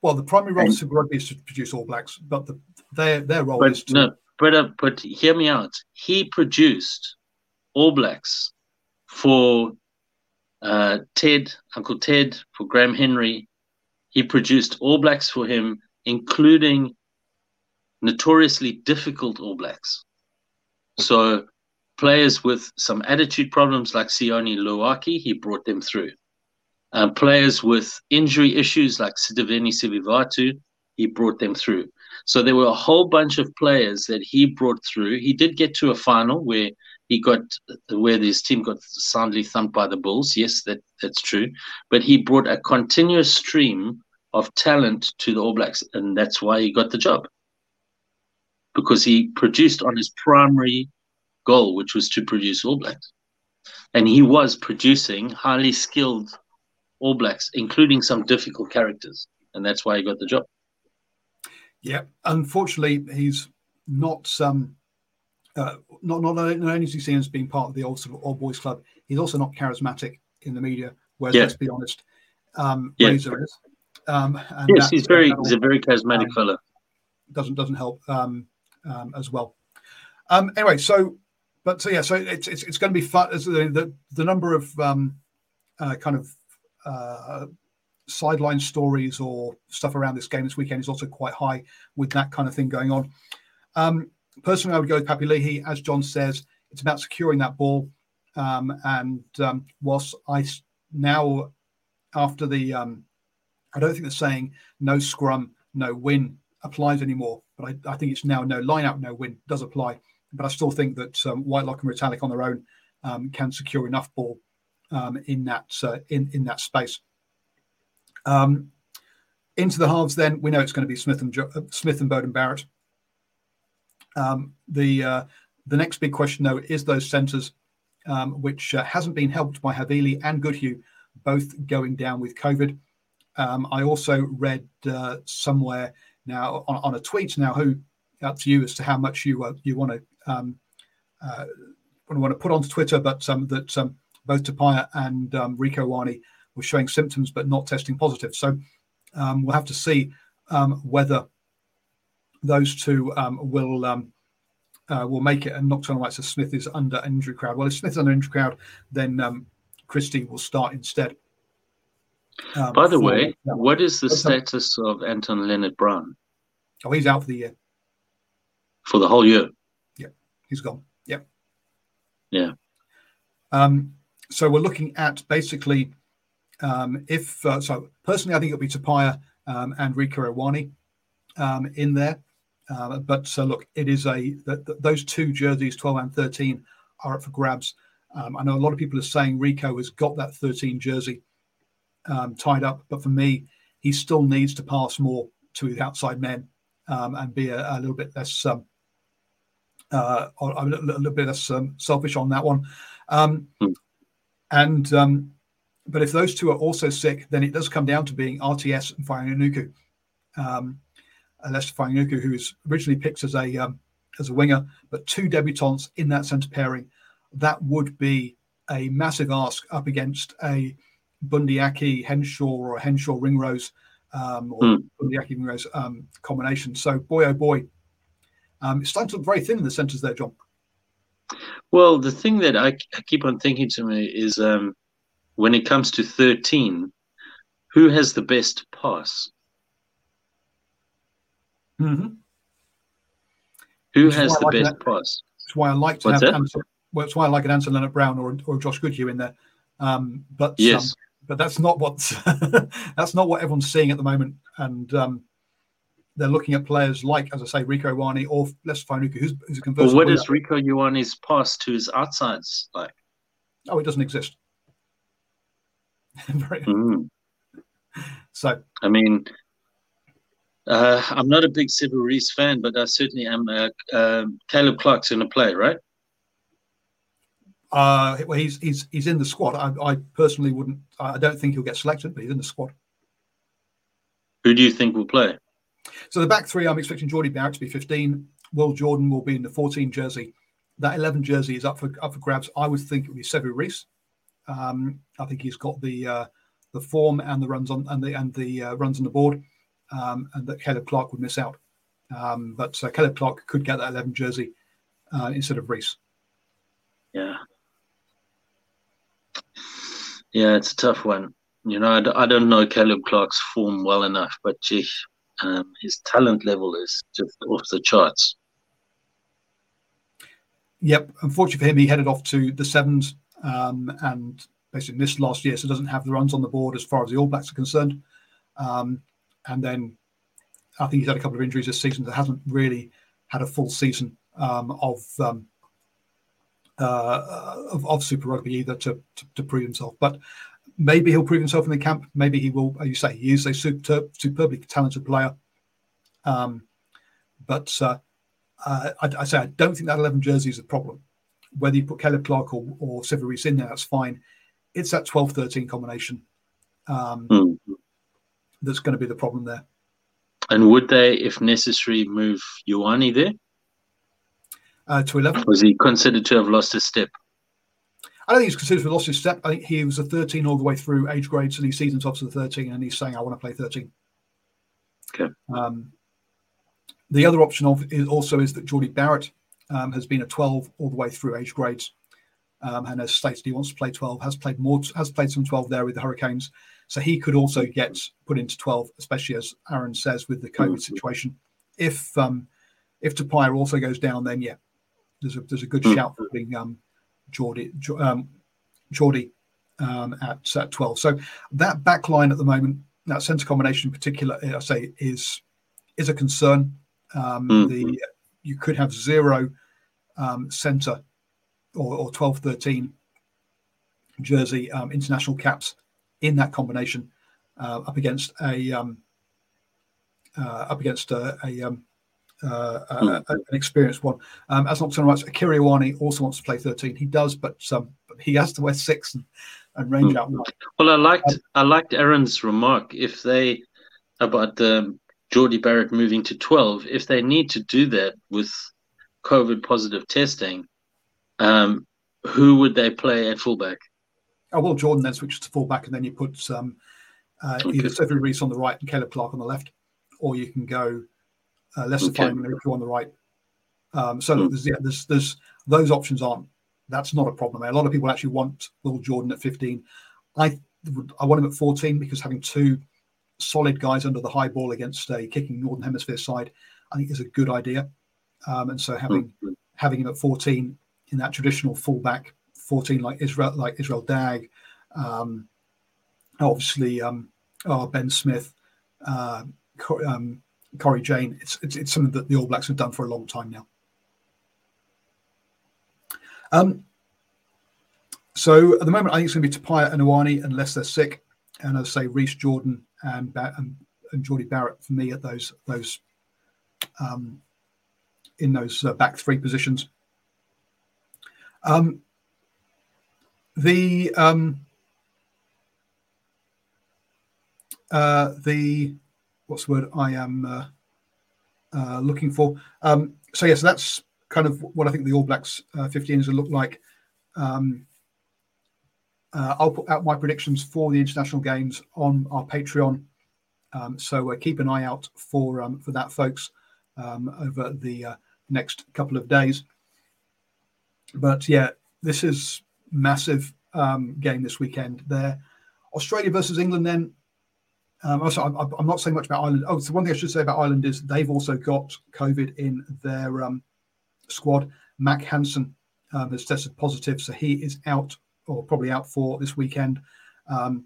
Well, the primary role and, of Super Rugby is to produce All Blacks, but the, their their role but, is to. No, but uh, but hear me out. He produced All Blacks for uh, Ted, Uncle Ted, for Graham Henry. He produced All Blacks for him, including notoriously difficult All Blacks. So players with some attitude problems like Sione Lauaki, he brought them through. Uh, players with injury issues like Sitiveni Sivivatu, he brought them through. So there were a whole bunch of players that he brought through. He did get to a final where he got where his team got soundly thumped by the Bulls. Yes, that that's true. But he brought a continuous stream of talent to the All Blacks, and that's why he got the job. Because he produced on his primary goal, which was to produce All Blacks. And he was producing highly skilled All Blacks, including some difficult characters. And that's why he got the job. Yeah, unfortunately, he's not um, uh, not not only is he seen as being part of the old sort of old boys club, he's also not charismatic in the media. Whereas, yeah. let's be honest, um, yeah. Razor is. Um, and yes, he's very he's a very charismatic um, fellow. Doesn't doesn't help um, um, as well. Um, anyway, so but so yeah, so it's it's, it's going to be fun. The, the the number of um, uh, kind of uh, sideline stories or stuff around this game this weekend is also quite high with that kind of thing going on. Um, personally, I would go with Papali'i. As John says, it's about securing that ball. Um, and um, whilst I now, after the, um, I don't think the saying no scrum, no win applies anymore, but I, I, think it's now no line out, no win does apply. But I still think that um, Whitelock and Retallick on their own um, can secure enough ball um, in that uh, in in that space. Into the halves, then we know it's going to be Smith and jo- uh, Smith and Beauden Barrett. Um, the uh, the next big question, though, is those centres, um, which uh, hasn't been helped by Havili and Goodhue both going down with COVID. Um, I also read uh, somewhere now on, on, a tweet now who up to you as to how much you uh, you want to um, uh, want to put onto Twitter, but um, that um, both Tupaea and Rieko Ioane were showing symptoms but not testing positive. So we'll have to see whether those two um, will um, uh, will make it. And Nocturnal Lights says Smith is under injury crowd. Well, if Smith is under injury crowd, then um, Christie will start instead. Um, By the for, way, what is the status of Anton Lienert-Brown? Oh, he's out for the year. For the whole year? Yeah, he's gone. Yeah. Yeah. Um, so we're looking at basically um, if uh, so, personally, I think it'll be um, and Rieko Ioane um, in there. Uh, but uh, look, it is a those two jerseys, 12 and 13, are up for grabs. Um, I know a lot of people are saying Rieko has got that 13 jersey um, tied up, but for me, he still needs to pass more to the outside men um, and be a, a, little bit less uh, a, little, a, little, bit less selfish on that one. Mm. And but if those two are also sick, then it does come down to being RTS and Fainga'anuku. Um, Leicester Fainga'anuku, who was originally picked as a um, as a winger, but two debutants in that centre pairing, that would be a massive ask up against a Bundee Aki Henshaw or a Henshaw Ringrose um, or mm. Bundee Aki Ringrose um, combination. So boy oh boy, um, it's starting to look very thin in the centres there, John. Well, the thing that I, I keep on thinking to me is um, when it comes to 13, who has the best pass? Mm-hmm. Who Which has the like best pass? That's why I like to What's have that? Anton, well, that's why I like an Anton Lienert-Brown or, or Josh Goodhue in there. Um, but Yes. um, but that's not what [LAUGHS] that's not what everyone's seeing at the moment. And um, they're looking at players like, as I say, Rieko Ioane or Les Fanuka, who's, who's a Well, converted. what is Rieko Ioane's pass to his outsides like? Oh, it doesn't exist. [LAUGHS] Very- Mm. so I mean, uh, I'm not a big Sevu Reese fan, but I certainly am. Uh, um Caleb Clarke's in a play, right? uh, well, he's he's he's in the squad. I, I personally wouldn't. I don't think he'll get selected, but he's in the squad. Who do you think will play? So the back three, I'm expecting Jordie Barrett to be 15. Will Jordan will be in the 14 jersey. That 11 jersey is up for up for grabs. I would think it would be Sevu Reese. Um, I think he's got the uh, the form and the runs on and the and the uh, runs on the board, um, and that Caleb Clarke would miss out. Um, but uh, Caleb Clarke could get that 11 jersey uh, instead of Reese. Yeah. Yeah, it's a tough one. You know, I, d- I don't know Caleb Clarke's form well enough, but gee, um, his talent level is just off the charts. Yep. Unfortunately for him, he headed off to the sevens um, and basically missed last year, so doesn't have the runs on the board as far as the All Blacks are concerned. Um, and then I think he's had a couple of injuries this season that hasn't really had a full season um, of, um, uh, of of Super Rugby either to, to to prove himself. But maybe he'll prove himself in the camp. Maybe he will, as you say, he is a super, superbly talented player. Um, but uh, uh, I, I say I don't think that 11 jersey is a problem. Whether you put Caleb Clarke or, or Sevu in there, that's fine. It's that 12 13 combination um, Hmm. That's going to be the problem there. And would they, if necessary, move Ioane there? Uh, to 11. Was he considered to have lost his step? I don't think he's considered to have lost his step. I think he was a 13 all the way through age grades and he sees himself as the 13 and he's saying, I want to play 13. Okay. Um, the other option of is also is that Jordie Barrett um, has been a 12 all the way through age grades, um, and has stated he wants to play 12. Has played more, has played some 12 there with the Hurricanes, so he could also get put into 12, especially as Aaron says with the COVID situation. If um, if Tupaea also goes down, then yeah, there's a there's a good Mm. shout for being um, Jordie um, Jordie um, at, at 12. So that back line at the moment, that centre combination in particular, I say is is a concern. Um, Mhm. The you could have zero um, centre or, or 12 13 jersey um, international caps in that combination uh, up against a um, uh, up against a, a, um, uh, a- a- an experienced one. Um, as Nocturne writes, Akira Ioane also wants to play 13. He does, but, um, he has to wear six and, and range out wide. Well, I liked I liked Aaron's remark. If they about um, Jordie Barrett moving to twelve, if they need to do that with COVID positive testing, um, who would they play at fullback? Oh, well, Jordan then switches to fullback, and then you put um, uh, Okay. either Sevu Reese on the right and Caleb Clarke on the left, or you can go uh, Lester Okay. Feynman and Rieko on the right. Um, so there's, yeah, there's, there's those options aren't. That's not a problem. A lot of people actually want Will Jordan at 15. I would, I want him at 14 because having two solid guys under the high ball against a kicking Northern Hemisphere side, I think is a good idea. Um, and so having having him at 14 in that traditional fullback 14 like Israel like Israel Dagg, um, obviously um, oh, Ben Smith, uh, um, Cory Jane. It's, it's it's something that the All Blacks have done for a long time now. Um, so at the moment, I think it's going to be Tupaea and Ioane unless they're sick, and as I say, Reese Jordan and ba- and, and Barrett for me at those those um, in those uh, back three positions. Um, the um, uh, the what's the word I am uh, uh, looking for? Um, so yes, that's kind of what I think the All Blacks uh, 15s will look like. Um, uh, I'll put out my predictions for the international games on our Patreon. Um, so uh, keep an eye out for um, for that, folks, um, over the uh, next couple of days. But yeah, this is massive um, game this weekend. There, Australia versus England. Then, um, also I'm, I'm not saying much about Ireland. Oh, so one thing I should say about Ireland is they've also got COVID in their um, squad. Mack Hansen um, has tested positive, so he is out or probably out for this weekend, um,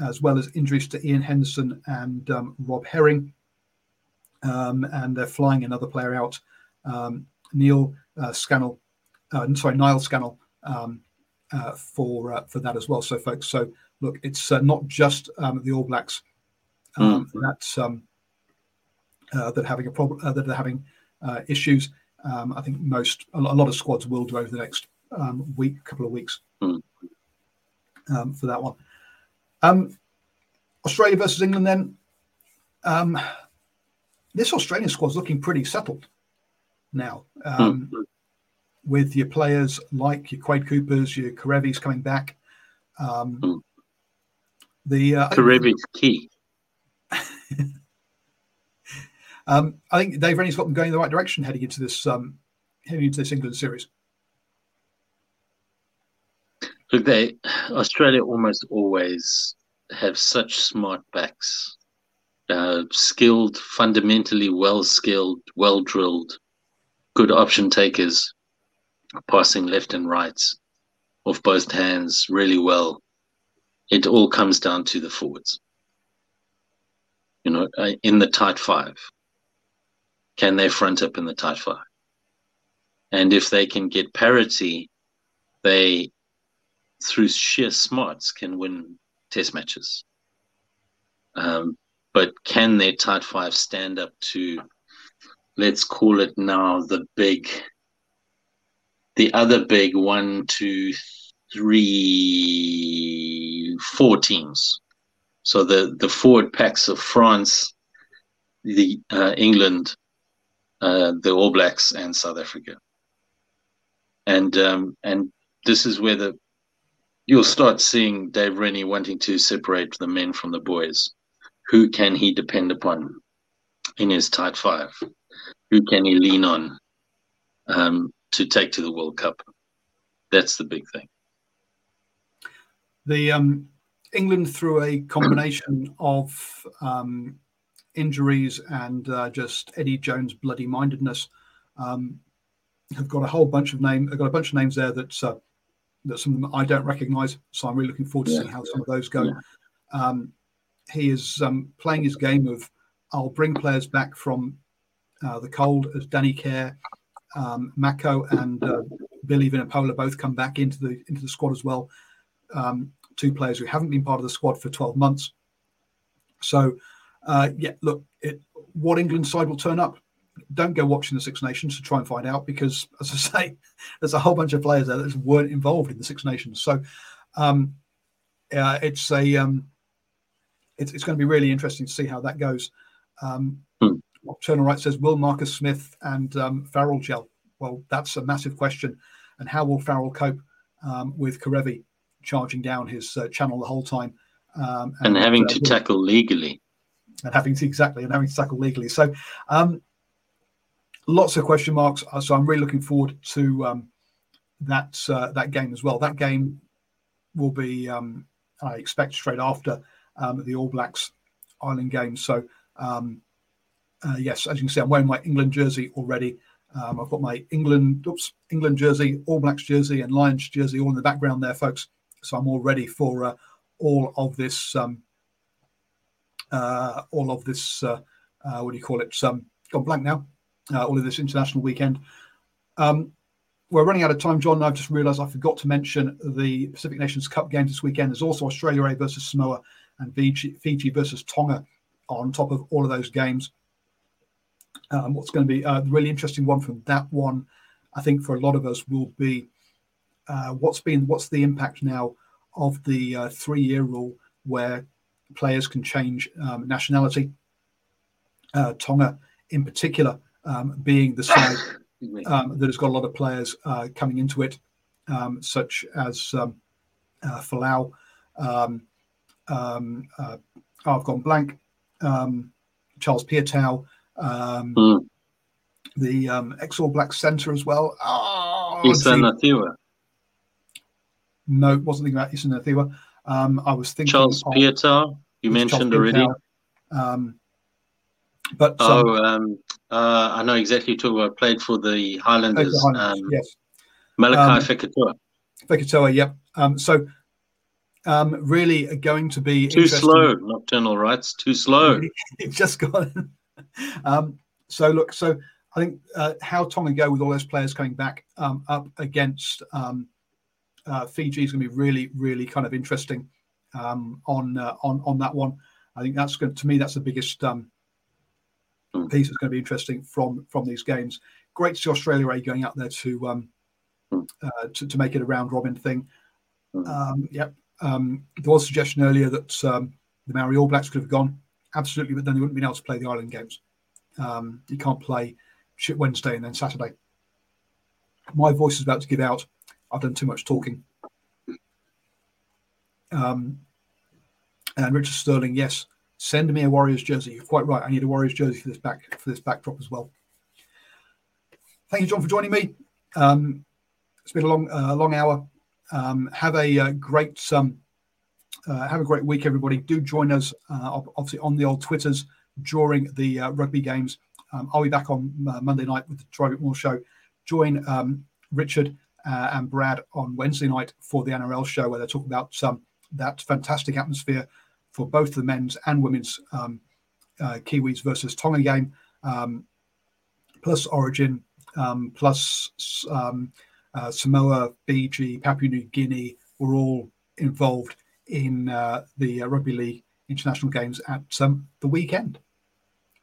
as well as injuries to Iain Henderson and um, Rob Herring. And they're flying another player out, Neil uh, Scannell, uh, sorry, Niall Scannell, um, uh, for uh, for that as well. So, folks, so look, it's uh, not just um, the All Blacks um, mm. that's um, uh, that are having a problem, uh, that are having uh, issues. Um, I think most a lot of squads will do over the next um, week, couple of weeks mm. um, for that one. Um, Australia versus England. Then um, this Australian squad's looking pretty settled now. Um, mm. With your players like your Quade Coopers, your Kerevis coming back. Um, mm. The uh, Kerevi's key. [LAUGHS] um, I think Dave Rennie's got them going in the right direction heading into this um, heading into this England series. Look, they Australia almost always have such smart backs, uh, skilled, fundamentally well skilled, well drilled, good option takers, passing left and right, of both hands really well. It all comes down to the forwards you know, uh, in the tight five? Can they front up in the tight five? And if they can get parity, they, through sheer smarts, can win test matches. Um, but can their tight five stand up to, let's call it now, the big, the other big one, two, three, four teams? So the, the forward packs of France, the uh, England, uh, the All Blacks, and South Africa. And um, and this is where the you'll start seeing Dave Rennie wanting to separate the men from the boys. Who can he depend upon in his tight five? Who can he lean on um, to take to the World Cup? That's the big thing. The um, England, through a combination [CLEARS THROAT] of um, injuries and uh, just Eddie Jones' bloody mindedness, um, have got a whole bunch of name. I've got a bunch of names there that uh, that some of them I don't recognise. So I'm really looking forward to yeah. seeing how some of those go. Yeah. Um, he is um, playing his game of I'll bring players back from uh, the cold as Danny Care, um, Mako, and uh, Billy Vunipola both come back into the into the squad as well. Um, two players who haven't been part of the squad for 12 months. So, uh, yeah, look, it, what England side will turn up. Don't go watching the Six Nations to try and find out because, [LAUGHS] as I say, there's a whole bunch of players there that weren't involved in the Six Nations. So, um, uh, it's a um, it's, it's going to be really interesting to see how that goes. Um, hmm. Turner Wright says, will Marcus Smith and um, Farrell gel? Well, that's a massive question. And how will Farrell cope um, with Kerevi? charging down his uh, channel the whole time. Um, and, and, having uh, to tackle legally. And having to, exactly, and having to tackle legally. So, um, lots of question marks. Uh, so, I'm really looking forward to um, that uh, that game as well. That game will be, um, I expect, straight after um, the All Blacks Island game. So, um, uh, yes, as you can see, I'm wearing my England jersey already. Um, I've got my England, oops, England jersey, All Blacks jersey, and Lions jersey all in the background there, folks. So I'm all ready for uh, all of this, um, uh, all of this. Uh, uh what do you call it? Um, gone blank now. Uh, all of this international weekend. Um, we're running out of time, John. I've just realised I forgot to mention the Pacific Nations Cup games this weekend. There's also Australia A versus Samoa and Fiji, Fiji versus Tonga on top of all of those games. Um, what's going to be a really interesting one from that one, I think, for a lot of us will be uh, what's been what's the impact now of the uh, three-year rule where players can change um, nationality. Uh, Tonga, in particular, um, being the side [LAUGHS] um, that has got a lot of players uh, coming into it, um, such as um, uh. Um, um, uh, oh, I've gone blank. Charles Piutau, mm. the um, ex All Black centre as well. Oh, no, wasn't thinking about Isa Nacewa. Um, I was thinking Charles of, Piutau. You mentioned already. Um, but oh, um, Uh, I know exactly talking about. Played for the Highlanders. The Highlanders um, yes. Malachi Um, Fekitoa. Fekitoa, yep. Um, so um, really going to be Too slow. Nocturnal rights. Too slow. [LAUGHS] It just got. Um, so look, so I think uh, how Tonga go with all those players coming back um, up against um, uh, Fiji is going to be really, really kind of interesting um, on uh, on on that one. I think that's going to me that's the biggest um, piece that's going to be interesting from from these games. Great to see Australia A going out there to um, uh, to, to make it a round robin thing. Um, yep. Um, there was a suggestion earlier that um, the Maori All Blacks could have gone. Absolutely, but then they wouldn't have been able to play the Island games. Um, you can't play shit Wednesday and then Saturday. My voice is about to give out. I've done too much talking. Um, and Richard Sterling, yes, send me a Warriors jersey. You're quite right. I need a Warriors jersey for this back for this backdrop as well. Thank you, John, for joining me. Um, it's been a long, uh, long hour. Um, have a uh, great um, uh, have a great week, everybody. Do join us, uh, obviously, on the old Twitters during the uh, rugby games. Um, I'll be back on uh, Monday night with the Driving Maul show. Join um, Richard uh, and Brad on Wednesday night for the NRL show, where they talk about um, that fantastic atmosphere for both the men's and women's um, uh, Kiwis versus Tonga game, um, plus Origin, um, plus uh, Samoa, Fiji, Papua New Guinea were all involved in uh, the Rugby League international games at the weekend.